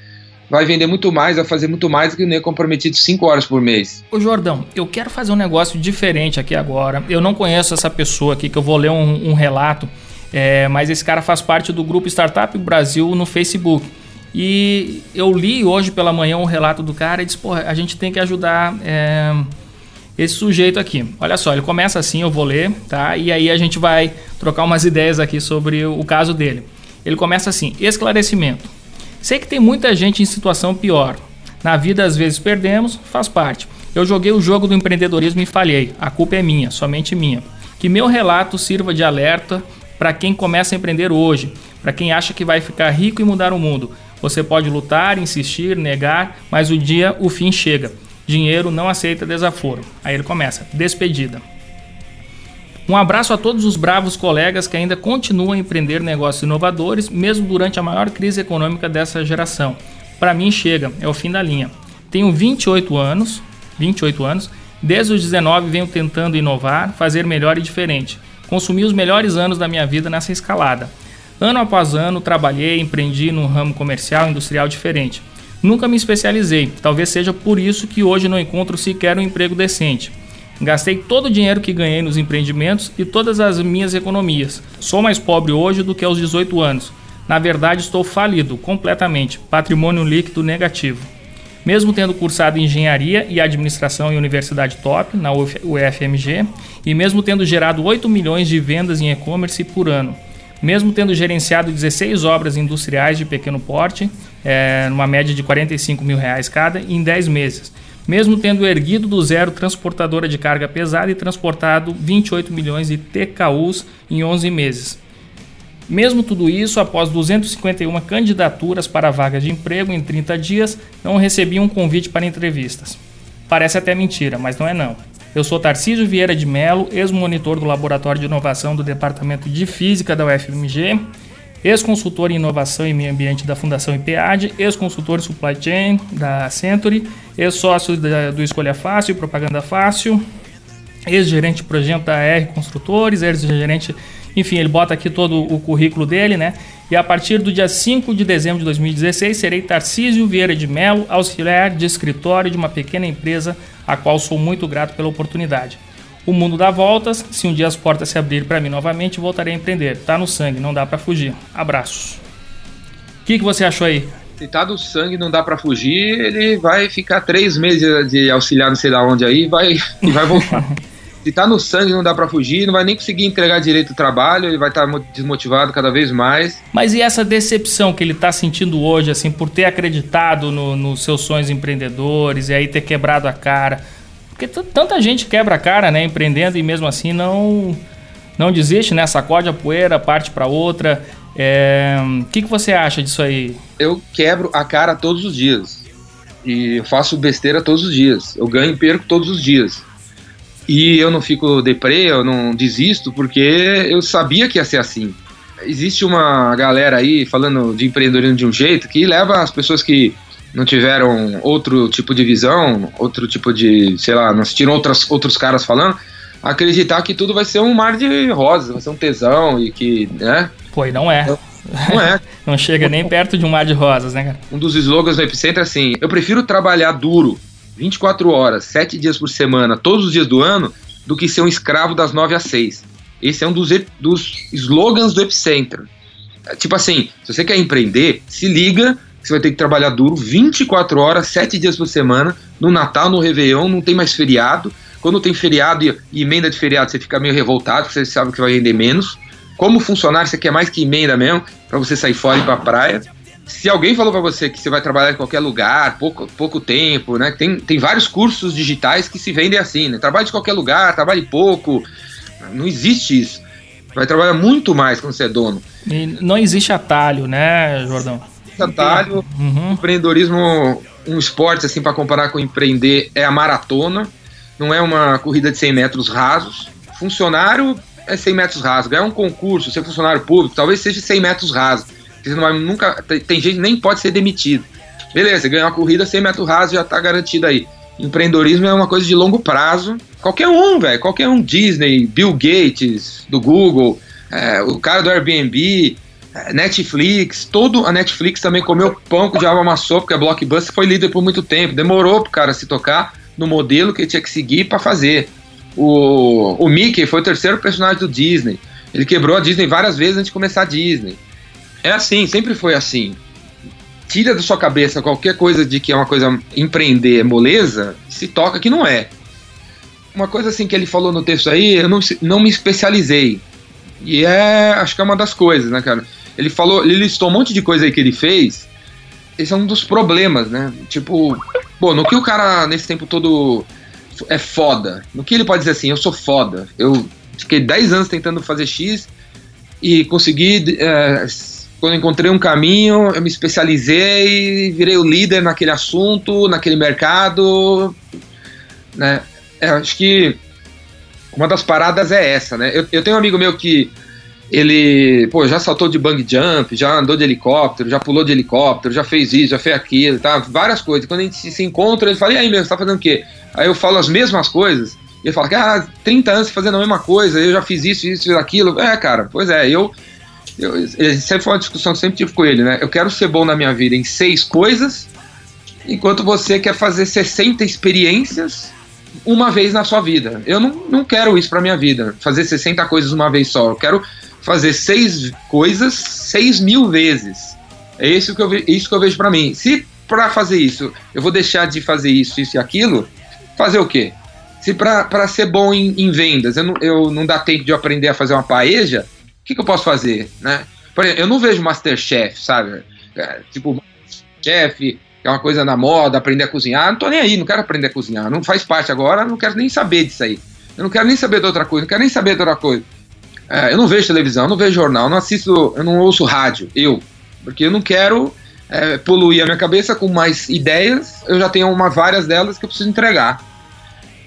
vai vender muito mais, vai fazer muito mais do que nem comprometido 5 horas por mês. Ô Jordão, eu quero fazer um negócio diferente aqui agora. Eu não conheço essa pessoa aqui, que eu vou ler um, um relato, é, mas esse cara faz parte do grupo Startup Brasil no Facebook. E eu li hoje pela manhã um relato do cara e disse: porra, a gente tem que ajudar. É, esse sujeito aqui. Olha só, ele começa assim, eu vou ler, tá? E aí a gente vai trocar umas ideias aqui sobre o caso dele. Ele começa assim: esclarecimento. Sei que tem muita gente em situação pior. Na vida às vezes perdemos, faz parte. Eu joguei o jogo do empreendedorismo e falhei. A culpa é minha, somente minha. Que meu relato sirva de alerta para quem começa a empreender hoje, para quem acha que vai ficar rico e mudar o mundo. Você pode lutar, insistir, negar, mas o dia, o fim chega. Dinheiro não aceita desaforo. Aí ele começa: despedida. Um abraço a todos os bravos colegas que ainda continuam a empreender negócios inovadores, mesmo durante a maior crise econômica dessa geração. Para mim chega, é o fim da linha. Tenho 28 anos, 28 anos, desde os 19 venho tentando inovar, fazer melhor e diferente. Consumi os melhores anos da minha vida nessa escalada. Ano após ano, trabalhei, empreendi num ramo comercial industrial diferente. Nunca me especializei, talvez seja por isso que hoje não encontro sequer um emprego decente. Gastei todo o dinheiro que ganhei nos empreendimentos e todas as minhas economias. Sou mais pobre hoje do que aos 18 anos. Na verdade, estou falido completamente, patrimônio líquido negativo. Mesmo tendo cursado engenharia e administração em universidade top, na UFMG, e mesmo tendo gerado 8 milhões de vendas em e-commerce por ano, mesmo tendo gerenciado 16 obras industriais de pequeno porte, é, numa média de 45 mil reais cada, em 10 meses, mesmo tendo erguido do zero transportadora de carga pesada e transportado 28 milhões de TKUs em 11 meses. Mesmo tudo isso, após 251 candidaturas para vagas de emprego em 30 dias, não recebi um convite para entrevistas. Parece até mentira, mas não é não. Eu sou Tarcísio Vieira de Melo, ex-monitor do Laboratório de Inovação do Departamento de Física da UFMG, ex-consultor em inovação e meio ambiente da Fundação IPAD, ex-consultor em supply chain da Century, ex-sócio do Escolha Fácil e Propaganda Fácil, ex-gerente de projeto da R Construtores, ex-gerente, enfim, ele bota aqui todo o currículo dele, né? E a partir do dia 5 de dezembro de 2016, serei Tarcísio Vieira de Melo, auxiliar de escritório de uma pequena empresa a qual sou muito grato pela oportunidade. O mundo dá voltas, se um dia as portas se abrirem para mim novamente, voltarei a empreender. Tá no sangue, não dá para fugir. Abraços. O que, que você achou aí? Se tá no sangue, não dá para fugir, ele vai ficar três meses de auxiliar não sei da onde aí vai, e vai voltar. se tá no sangue, não dá para fugir, não vai nem conseguir entregar direito o trabalho, ele vai estar tá desmotivado cada vez mais. Mas e essa decepção que ele tá sentindo hoje, assim, por ter acreditado nos no seus sonhos empreendedores e aí ter quebrado a cara? Porque tanta gente quebra a cara, né, empreendendo e mesmo assim não não desiste, né? Sacode a poeira, parte para outra. O é... que, que você acha disso aí? Eu quebro a cara todos os dias. E faço besteira todos os dias. Eu ganho e perco todos os dias. E eu não fico deprê, eu não desisto, porque eu sabia que ia ser assim. Existe uma galera aí falando de empreendedorismo de um jeito que leva as pessoas que não tiveram outro tipo de visão, outro tipo de, sei lá, não assistiram outras, outros caras falando, acreditar que tudo vai ser um mar de rosas, vai ser um tesão e que, né? Pô, e não é. Não é. não chega nem perto de um mar de rosas, né, cara? Um dos slogans do Epicentro é assim: eu prefiro trabalhar duro 24 horas, 7 dias por semana, todos os dias do ano, do que ser um escravo das 9 às 6. Esse é um dos, dos slogans do Epicentro. É, tipo assim, se você quer empreender, se liga você vai ter que trabalhar duro 24 horas, 7 dias por semana. No Natal, no Réveillon, não tem mais feriado. Quando tem feriado e, emenda de feriado, você fica meio revoltado, porque você sabe que vai render menos. Como funcionário, você quer mais que emenda mesmo, para você sair fora e ir pra praia. Se alguém falou para você que você vai trabalhar em qualquer lugar, pouco, pouco tempo, né? Tem, tem vários cursos digitais que se vendem assim, né? Trabalhe de qualquer lugar, trabalhe pouco. Não existe isso. Vai trabalhar muito mais quando você é dono. E não existe atalho, né, Jordão? Atalho. Uhum. Empreendedorismo, um esporte assim para comparar com empreender é a maratona. Não é uma corrida de 100 metros rasos. Funcionário é 100 metros rasos. Ganhar um concurso, ser funcionário público, talvez seja 100 metros rasos. Você não vai nunca. Tem, gente que nem pode ser demitido. Beleza, ganhar uma corrida 100 metros rasos já está garantido aí. Empreendedorismo é uma coisa de longo prazo. Qualquer um, velho. Qualquer um. Disney, Bill Gates, do Google, é, o cara do Airbnb, Netflix, todo a Netflix também comeu pão que o diabo amassou, porque a Blockbuster foi líder por muito tempo. Demorou pro cara se tocar no modelo que ele tinha que seguir para fazer. O, o Mickey foi o terceiro personagem do Disney. Ele quebrou a Disney várias vezes antes de começar a Disney. É assim, sempre foi assim. Tira da sua cabeça qualquer coisa de que é uma coisa empreender é moleza, se toca que não é. Uma coisa assim que ele falou no texto aí, eu não, não me especializei. E é, acho que é uma das coisas, né, cara? Ele falou, ele listou um monte de coisa aí que ele fez. Esse é um dos problemas, né? Tipo, pô, no que o cara nesse tempo todo é foda? No que ele pode dizer assim, eu sou foda. Eu fiquei 10 anos tentando fazer X e consegui. É, quando encontrei um caminho, eu me especializei, virei o líder naquele assunto, naquele mercado. Né? É, acho que uma das paradas é essa, né? Eu, eu tenho um amigo meu que ele, pô, já saltou de bang jump, já andou de helicóptero, já pulou de helicóptero, já fez isso, já fez aquilo, tá? Várias coisas. Quando a gente se encontra, ele fala, e aí mesmo, você tá fazendo o quê? Aí eu falo as mesmas coisas, e ele fala, ah, 30 anos fazendo a mesma coisa, eu já fiz isso, isso, aquilo. É, cara, pois é, eu. eu sempre foi uma discussão que sempre tive com ele, né? Eu quero ser bom na minha vida em seis coisas, enquanto você quer fazer 60 experiências uma vez na sua vida. Eu não, não quero isso pra minha vida, fazer 60 coisas uma vez só. Eu quero fazer seis coisas seis mil vezes. É isso que eu, isso que eu vejo para mim. Se para fazer isso eu vou deixar de fazer isso, isso e aquilo, fazer o quê? Se para ser bom em, em, vendas eu não, eu não dá tempo de aprender a fazer uma paeja, o que, que eu posso fazer? Né? Por exemplo, eu não vejo Masterchef, sabe? É, tipo, chefe, que é uma coisa na moda, aprender a cozinhar. Não tô nem aí, não quero aprender a cozinhar. Não faz parte agora, não quero nem saber disso aí. Eu não quero nem saber de outra coisa, não quero nem saber de outra coisa. É, eu não vejo televisão, não vejo jornal, não assisto, eu não ouço rádio, eu. Porque eu não quero é, poluir a minha cabeça com mais ideias, eu já tenho uma, várias delas que eu preciso entregar.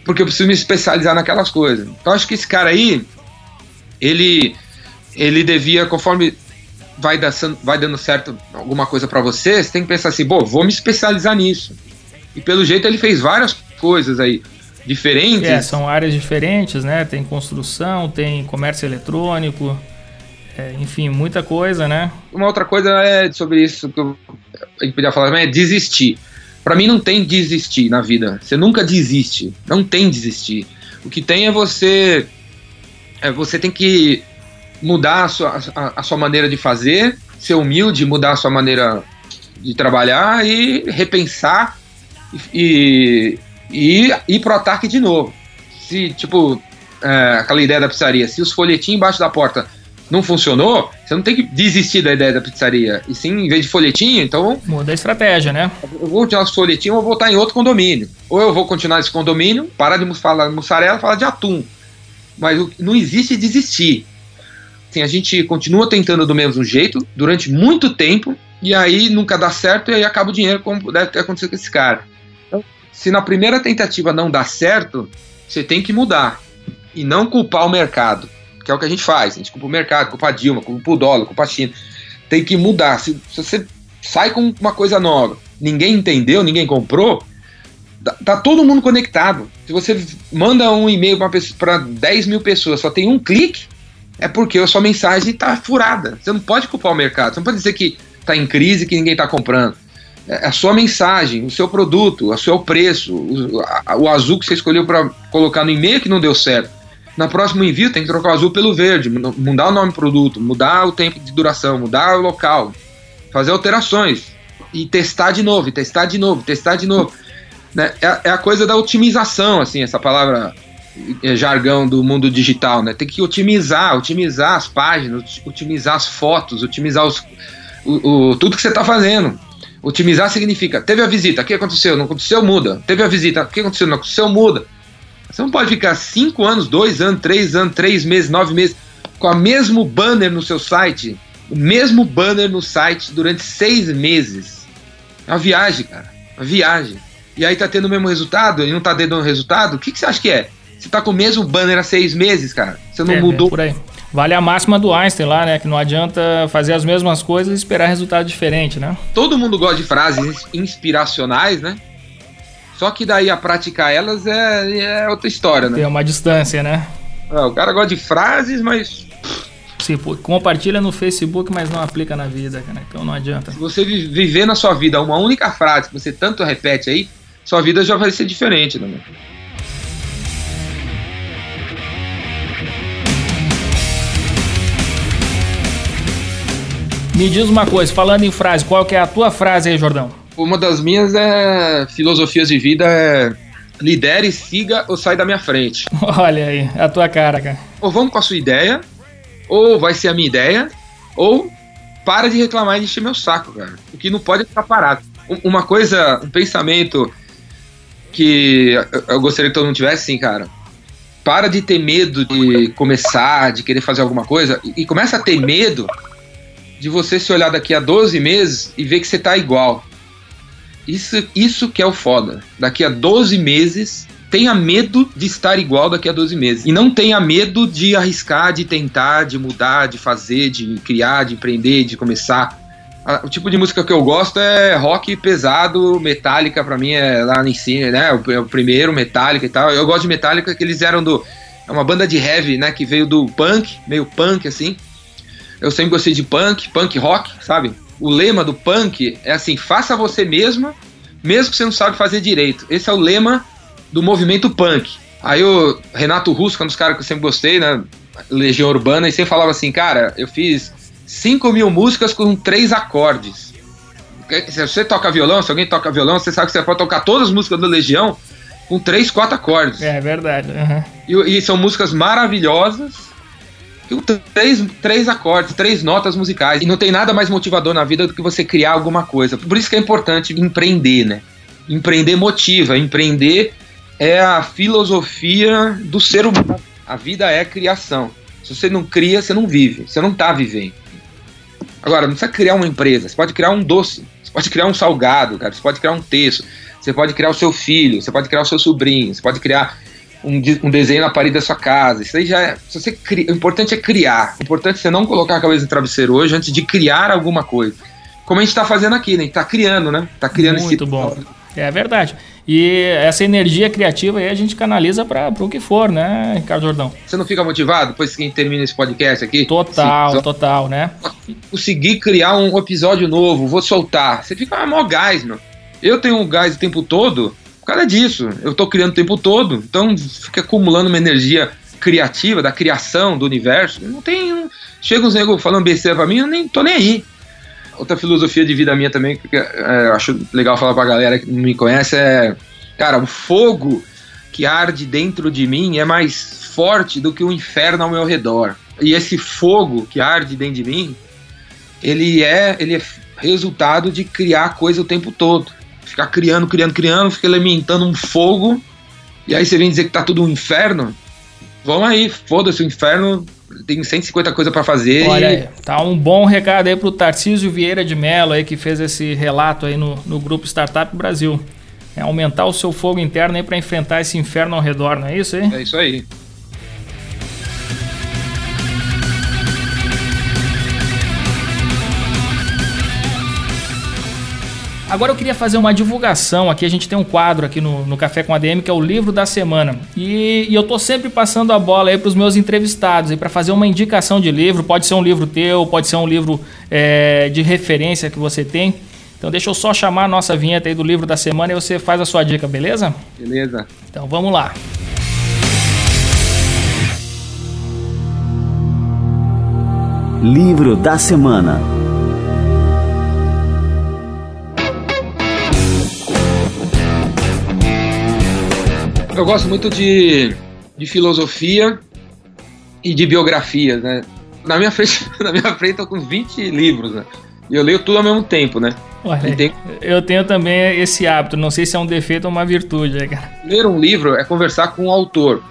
Porque eu preciso me especializar naquelas coisas. Então acho que esse cara aí, ele, ele devia, conforme vai, da, vai dando certo alguma coisa para você, você tem que pensar assim, bom, vou me especializar nisso. E pelo jeito ele fez várias coisas aí diferentes. É, são áreas diferentes, né? Tem construção, tem comércio eletrônico, é, enfim, muita coisa, né? Uma outra coisa é sobre isso que eu, a gente podia falar também é desistir. Para mim não tem desistir na vida. Você nunca desiste. Não tem desistir. O que tem é você é você tem que mudar a sua, a, a sua maneira de fazer, ser humilde, mudar a sua maneira de trabalhar e repensar e, e ir pro ataque de novo. Se, tipo, é, aquela ideia da pizzaria, se os folhetinhos embaixo da porta não funcionou, você não tem que desistir da ideia da pizzaria. E sim, em vez de folhetinho, então. Muda a estratégia, né? Eu vou continuar os folhetinhos, eu vou voltar em outro condomínio. Ou eu vou continuar nesse condomínio, parar de falar de mussarela, falar de atum. Mas não existe desistir. Assim, a gente continua tentando do mesmo jeito durante muito tempo, e aí nunca dá certo, e aí acaba o dinheiro, como deve ter acontecido com esse cara se na primeira tentativa não dá certo, você tem que mudar e não culpar o mercado, que é o que a gente faz. A gente culpa o mercado, culpa a Dilma, culpa o dólar, culpa a China. Tem que mudar. Se, se você sai com uma coisa nova, ninguém entendeu, ninguém comprou, Tá, tá todo mundo conectado. Se você manda um e-mail para 10 mil pessoas, só tem um clique, é porque a sua mensagem está furada. Você não pode culpar o mercado. Você não pode dizer que está em crise que ninguém está comprando. É a sua mensagem, o seu produto, o seu preço, o, a, o azul que você escolheu para colocar no e-mail que não deu certo. Na próximo envio tem que trocar o azul pelo verde, mudar o nome do produto, mudar o tempo de duração, mudar o local, fazer alterações e testar de novo, testar de novo, testar de novo. Né? É, é a coisa da otimização, assim, essa palavra é, jargão do mundo digital, né? Tem que otimizar, otimizar as páginas, otimizar as fotos, otimizar os, o, o tudo que você está fazendo. Otimizar significa, teve a visita, o que aconteceu? Não aconteceu, muda. Teve a visita, o que aconteceu? Não aconteceu, muda. Você não pode ficar cinco anos, dois anos, três anos, três meses, nove meses com o mesmo banner no seu site, o mesmo banner no site durante seis meses. É uma viagem, cara. Uma viagem. E aí tá tendo o mesmo resultado e não tá dando resultado, o que, que você acha que é? Você tá com o mesmo banner há seis meses, cara. Você não é, mudou. É por aí. Vale a máxima do Einstein lá, né? Que não adianta fazer as mesmas coisas e esperar resultado diferente, né? Todo mundo gosta de frases inspiracionais, né? Só que daí a praticar elas é, é outra história, né? Tem uma distância, né? É, o cara gosta de frases, mas. Sim, compartilha no Facebook, mas não aplica na vida, né? Então não adianta. Se você viver na sua vida uma única frase que você tanto repete aí, sua vida já vai ser diferente, né? Me diz uma coisa, falando em frase, qual que é a tua frase aí, Jordão? Uma das minhas é filosofias de vida é lidere, siga ou sai da minha frente. Olha aí, a tua cara, cara. Ou vamos com a sua ideia, ou vai ser a minha ideia, ou para de reclamar e de encher meu saco, cara. O que não pode é ficar parado. Uma coisa, um pensamento que eu gostaria que todo mundo tivesse, assim, cara. Para de ter medo de começar, de querer fazer alguma coisa, e começa a ter medo de você se olhar daqui a 12 meses e ver que você tá igual. Isso, isso que é o foda. Daqui a 12 meses, tenha medo de estar igual daqui a 12 meses. E não tenha medo de arriscar, de tentar, de mudar, de fazer, de criar, de empreender, de começar. O tipo de música que eu gosto é rock pesado, Metallica pra mim é lá em cima, né? O, o primeiro, Metallica e tal. Eu gosto de Metallica que eles eram do. É uma banda de heavy, né? Que veio do punk, meio punk assim. Eu sempre gostei de punk, punk rock, sabe? O lema do punk é assim: faça você mesma, mesmo que você não sabe fazer direito. Esse é o lema do movimento punk. Aí o Renato Russo, que é um dos caras que eu sempre gostei, né? Legião Urbana, e sempre falava assim: cara, eu fiz 5 mil músicas com três acordes. Se você toca violão, se alguém toca violão, você sabe que você pode tocar todas as músicas da Legião com três, quatro acordes. É verdade. Uhum. E, e, são músicas maravilhosas três, três acordes, três notas musicais. E não tem nada mais motivador na vida do que você criar alguma coisa. Por isso que é importante empreender, né? Empreender motiva. Empreender é a filosofia do ser humano. A vida é criação. Se você não cria, você não vive. Você não está vivendo. Agora, não precisa criar uma empresa. Você pode criar um doce. Você pode criar um salgado, cara. Você pode criar um texto. Você pode criar o seu filho. Você pode criar o seu sobrinho. Você pode criar um, um, desenho na parede da sua casa. Isso aí já é. Se você cria, o importante é criar. O importante é você não colocar a cabeça no travesseiro hoje antes de criar alguma coisa. Como a gente está fazendo aqui, né? A gente está criando, né? Está criando Muito esse. bom. É verdade. E essa energia criativa aí a gente canaliza para o que for, né, Ricardo Jordão? Você não fica motivado depois que a gente termina esse podcast aqui? Total, total, né? Conseguir criar um episódio novo, vou soltar. Você fica ah, mó gás, meu. Eu tenho um gás o tempo todo causa disso. Eu estou criando o tempo todo, então fica acumulando uma energia criativa, da criação do universo. Não tem. Chega uns negros falando besteira pra mim, eu nem tô nem aí. Outra filosofia de vida minha também, que é, acho legal falar pra galera que não me conhece, é. Cara, o fogo que arde dentro de mim é mais forte do que o inferno ao meu redor. E esse fogo que arde dentro de mim, ele é, ele é resultado de criar coisa o tempo todo ficar criando, criando, criando, fica alimentando um fogo, e aí você vem dizer que tá tudo um inferno. Vamos aí, foda-se o inferno, tem 150 coisas para fazer. Olha aí, tá um bom recado aí pro Tarcísio Vieira de Mello aí que fez esse relato aí no, no grupo Startup Brasil. É aumentar o seu fogo interno aí para enfrentar esse inferno ao redor, não é isso aí? É isso aí. Agora eu queria fazer uma divulgação aqui. A gente tem um quadro aqui no, no Café com ADM que é o livro da semana. E, e eu tô sempre passando a bola aí para os meus entrevistados para fazer uma indicação de livro. Pode ser um livro teu, pode ser um livro é, de referência que você tem. Então deixa eu só chamar a nossa vinheta aí do livro da semana e você faz a sua dica, beleza? Beleza. Então vamos lá. Livro da semana. Eu gosto muito de, de filosofia e de biografias, né? Na minha frente, na minha frente eu tô com 20 livros, né? E eu leio tudo ao mesmo tempo, né? Olha, tem... Eu tenho também esse hábito, não sei se é um defeito ou uma virtude. Né, cara? Ler um livro é conversar com o autor.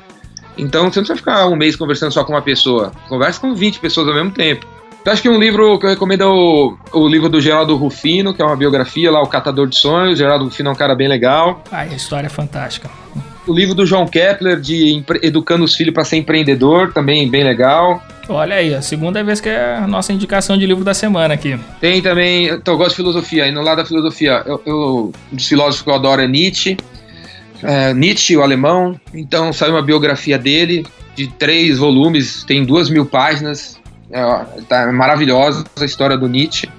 Então você não precisa ficar um mês conversando só com uma pessoa. Conversa com 20 pessoas ao mesmo tempo. Eu acho que um livro que eu recomendo é o, o livro do Geraldo Rufino, que é uma biografia lá, O Catador de Sonhos. O Geraldo Rufino é um cara bem legal. Ah, a história é fantástica o livro do João Kepler de Educando os Filhos para Ser Empreendedor, também bem legal. Olha aí, a segunda vez que é a nossa indicação de livro da semana aqui. Tem também, então eu gosto de filosofia, e no lado da filosofia, eu, eu, um dos filósofos que eu adoro é Nietzsche, é, Nietzsche, o alemão, então saiu uma biografia dele, de três volumes, tem duas mil páginas, é, tá maravilhosa a história do Nietzsche.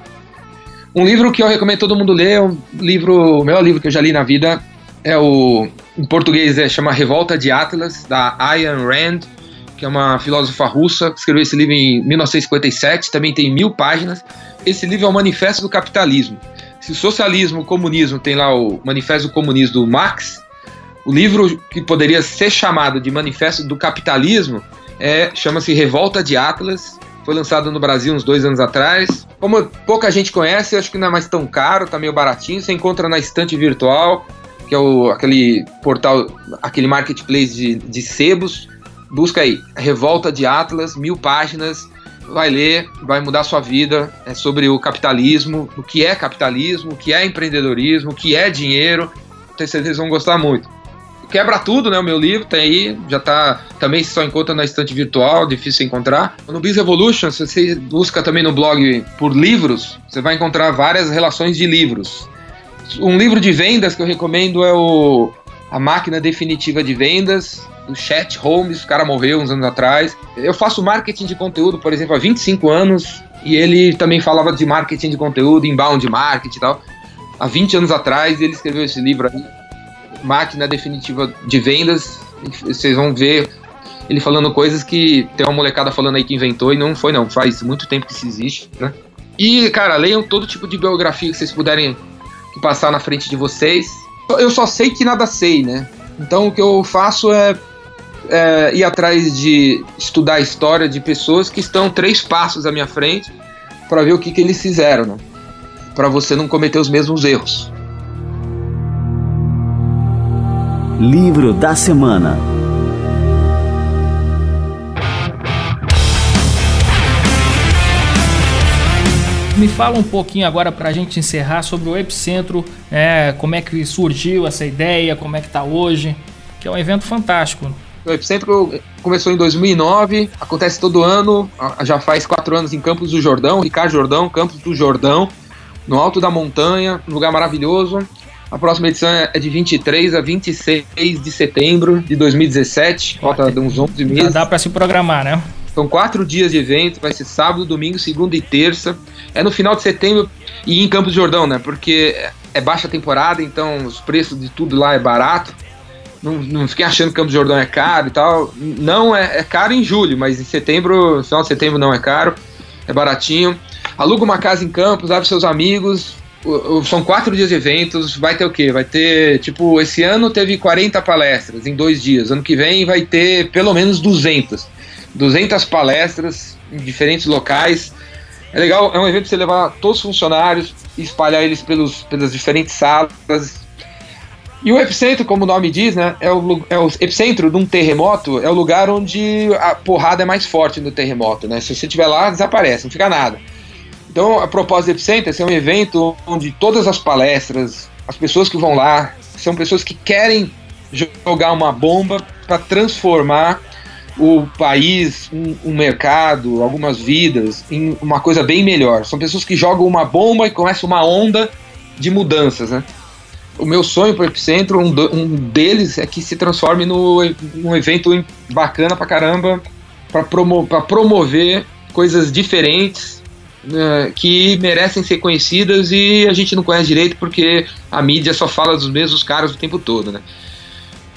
Um livro que eu recomendo todo mundo ler, um livro, o melhor livro que eu já li na vida, é o em português é chama Revolta de Atlas da Ayn Rand, que é uma filósofa russa que escreveu esse livro em 1957, também tem mil páginas. Esse livro é o Manifesto do Capitalismo. Se o socialismo, o comunismo tem lá o Manifesto do Comunismo do Marx, o livro que poderia ser chamado de Manifesto do Capitalismo é chama-se Revolta de Atlas. Foi lançado no Brasil uns dois anos atrás. Como pouca gente conhece, acho que não é mais tão caro, tá meio baratinho. Você encontra na estante virtual que é o, aquele portal, aquele marketplace de, de sebos. Busca aí, Revolta de Atlas, mil páginas, vai ler, vai mudar sua vida. É sobre o capitalismo, o que é capitalismo, o que é empreendedorismo, o que é dinheiro. Tenho certeza que vão gostar muito. Quebra tudo, né? O meu livro tem aí, já tá. Também só encontra na estante virtual, difícil encontrar. No Biz Evolution, se você busca também no blog por livros, você vai encontrar várias relações de livros. Um livro de vendas que eu recomendo é o A Máquina Definitiva de Vendas, do Chet Holmes, o cara morreu uns anos atrás. Eu faço marketing de conteúdo, por exemplo, há 25 anos, e ele também falava de marketing de conteúdo, inbound marketing e tal. Há 20 anos atrás, ele escreveu esse livro aí, Máquina Definitiva de Vendas. Vocês vão ver ele falando coisas que tem uma molecada falando aí que inventou e não foi não, faz muito tempo que isso existe, né? E, cara, leiam todo tipo de biografia que vocês puderem que passar na frente de vocês. Eu só sei que nada sei, né? Então o que eu faço é, é ir atrás de estudar a história de pessoas que estão três passos à minha frente para ver o que, que eles fizeram, né? Para você não cometer os mesmos erros. Livro da semana. Me fala um pouquinho agora para a gente encerrar sobre o Epicentro, é, como é que surgiu essa ideia, como é que está hoje, que é um evento fantástico. O Epicentro começou em 2009, acontece todo ano, já faz quatro anos em Campos do Jordão, Ricardo Jordão, Campos do Jordão, no alto da montanha, um lugar maravilhoso. A próxima edição é de 23 a 26 de setembro de 2017, falta uns 11 meses. Já dá para se programar, né? São quatro dias de evento, vai ser sábado, domingo, segunda e terça. É no final de setembro e em Campos do Jordão, né? Porque é baixa temporada, então os preços de tudo lá é barato. Não, não fiquem achando que Campos do Jordão é caro e tal. Não é, é caro em julho, mas em setembro, final de setembro não é caro, é baratinho. Aluga uma casa em Campos, abre seus amigos. São quatro dias de eventos. Vai ter o quê? Vai ter, tipo, esse ano teve 40 palestras em dois dias. Ano que vem vai ter pelo menos 200. 200 palestras em diferentes locais. É legal, é um evento que você levar todos os funcionários e espalhar eles pelos, pelas diferentes salas. E o epicentro, como o nome diz, né, é o, é o epicentro de um terremoto, é o lugar onde a porrada é mais forte no terremoto, né? Se você estiver lá, desaparece, não fica nada. Então, a propósito do epicentro é ser um evento onde todas as palestras, as pessoas que vão lá, são pessoas que querem jogar uma bomba para transformar o país, um, um, mercado, algumas vidas em uma coisa bem melhor. São pessoas que jogam uma bomba e começa uma onda de mudanças, né? O meu sonho para o Epicentro, um, do, um, deles é que se transforme no, num evento bacana pra caramba, para promo, promover coisas diferentes, né, que merecem ser conhecidas e a gente não conhece direito porque a mídia só fala dos mesmos caras o tempo todo, né?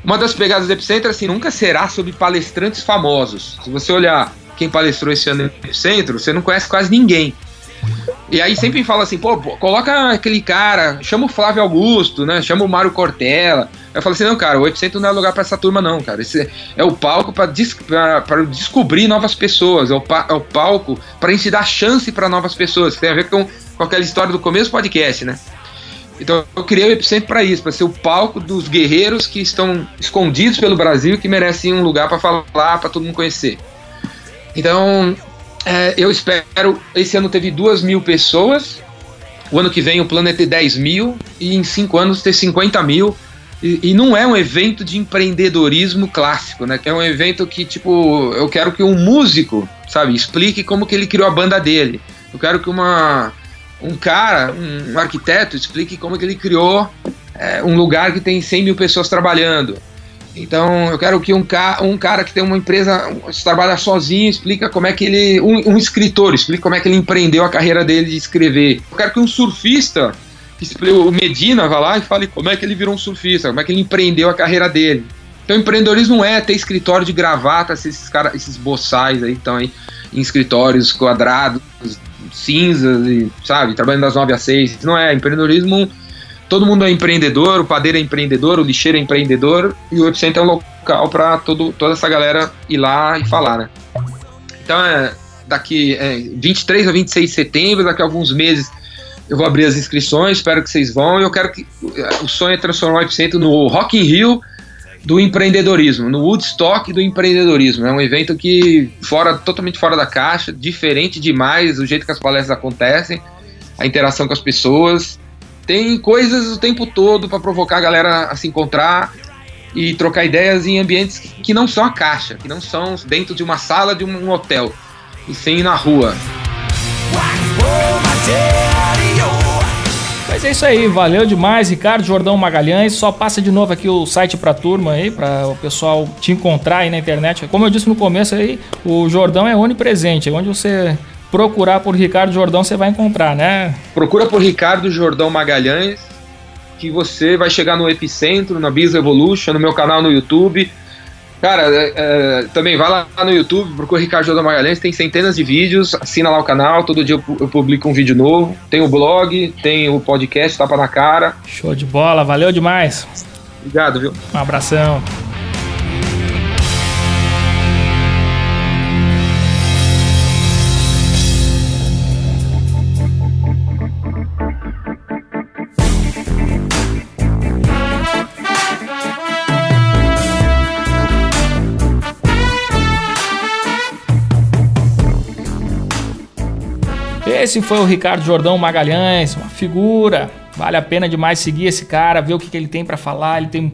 Uma das pegadas do Epicentro, assim, nunca será sobre palestrantes famosos. Se você olhar quem palestrou esse ano no Epicentro, você não conhece quase ninguém. E aí sempre fala assim, pô, coloca aquele cara, chama o Flávio Augusto, né? Chama o Mário Cortella. Eu falo assim, não, cara, o Epicentro não é lugar para essa turma, não, cara. Esse é o palco para des descobrir novas pessoas, é o, é o palco para gente dar chance para novas pessoas, que tem a ver com, com aquela história do começo do podcast, né? Então eu criei o Epicentro para isso, para ser o palco dos guerreiros que estão escondidos pelo Brasil, que merecem um lugar para falar, para todo mundo conhecer. Então é, eu espero. Esse ano teve duas mil pessoas. O ano que vem o plano é ter 10 mil. E em cinco anos ter 50 mil. E, e, não é um evento de empreendedorismo clássico, né? É um evento que, tipo, eu quero que um músico, sabe, explique como que ele criou a banda dele. Eu quero que uma, um cara, um, um arquiteto, explique como que ele criou é, um lugar que tem 100 mil pessoas trabalhando. Então, eu quero que um, ca um cara que tem uma empresa, trabalha sozinho, explica como é que ele. Um, um, escritor, explica como é que ele empreendeu a carreira dele de escrever. Eu quero que um surfista, o Medina, vá lá e fale como é que ele virou um surfista, como é que ele empreendeu a carreira dele. Então, empreendedorismo não é ter escritório de gravata, esses, cara, esses boçais aí que estão aí em escritórios quadrados, cinzas, e, sabe, trabalhando das 9 às 6. Não é. Empreendedorismo todo mundo é empreendedor, o padeiro é empreendedor, o lixeiro é empreendedor e o Epicentro é um local para toda essa galera ir lá e falar, né? Então é daqui é, 23 a 26 de setembro, daqui a alguns meses eu vou abrir as inscrições, espero que vocês vão. Eu quero que o sonho é transformar o Epicentro no Rock in Rio do empreendedorismo, no Woodstock do empreendedorismo. É um evento que fora totalmente fora da caixa, diferente demais o jeito que as palestras acontecem, a interação com as pessoas tem coisas o tempo todo para provocar a galera a se encontrar e trocar ideias em ambientes que não são a caixa, que não são dentro de uma sala de um hotel, e sim na rua. É isso aí, valeu demais, Ricardo Jordão Magalhães. Só passa de novo aqui o site pra turma aí, para o pessoal te encontrar aí na internet. Como eu disse no começo aí, o Jordão é onipresente, onde você procurar por Ricardo Jordão, você vai encontrar, né? Procura por Ricardo Jordão Magalhães, que você vai chegar no Epicentro, na Biz Evolution, no meu canal no YouTube. Cara, é, é, também vai lá no YouTube, procura Ricardo Jordão Magalhães, tem centenas de vídeos, assina lá o canal, todo dia eu publico um vídeo novo. Tem o blog, tem o podcast, tapa na cara. Show de bola, valeu demais. Obrigado, viu? Um abração. Esse foi o Ricardo Jordão Magalhães, uma figura. Vale a pena demais seguir esse cara, ver o que, que ele tem para falar. Ele tem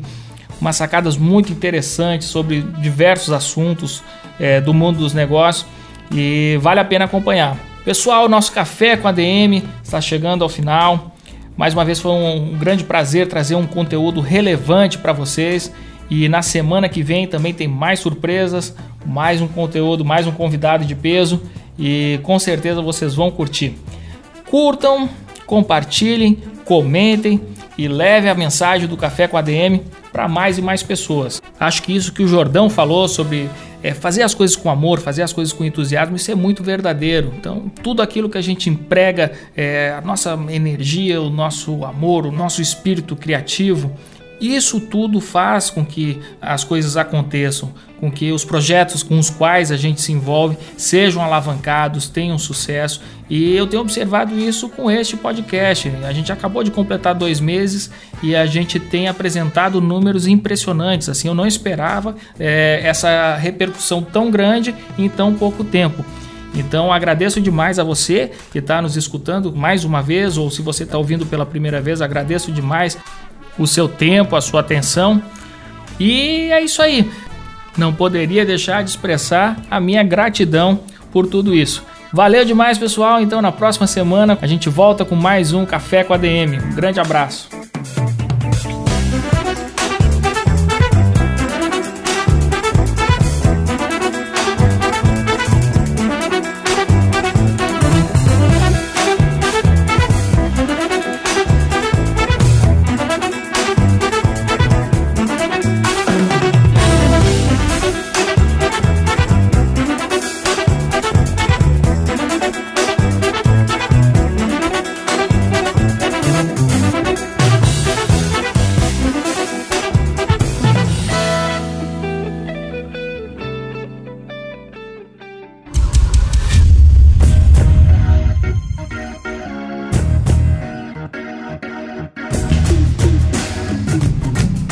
umas sacadas muito interessantes sobre diversos assuntos é, do mundo dos negócios e vale a pena acompanhar. Pessoal, nosso café com a DM está chegando ao final. Mais uma vez foi um, um grande prazer trazer um conteúdo relevante para vocês. E na semana que vem também tem mais surpresas, mais um conteúdo, mais um convidado de peso e com certeza vocês vão curtir. Curtam, compartilhem, comentem e leve a mensagem do Café com ADM para mais e mais pessoas. Acho que isso que o Jordão falou sobre é, fazer as coisas com amor, fazer as coisas com entusiasmo, isso é muito verdadeiro. Então, tudo aquilo que a gente emprega, é, a nossa energia, o nosso amor, o nosso espírito criativo, isso tudo faz com que as coisas aconteçam, com que os projetos com os quais a gente se envolve sejam alavancados, tenham sucesso. E eu tenho observado isso com este podcast. A gente acabou de completar dois meses e a gente tem apresentado números impressionantes. Assim, eu não esperava é, essa repercussão tão grande em tão pouco tempo. Então agradeço demais a você que está nos escutando mais uma vez, ou se você está ouvindo pela primeira vez, agradeço demais o seu tempo, a sua atenção. E é isso aí. Não poderia deixar de expressar a minha gratidão por tudo isso. Valeu demais, pessoal. Então, na próxima semana, a gente volta com mais um Café com ADM. Um grande abraço.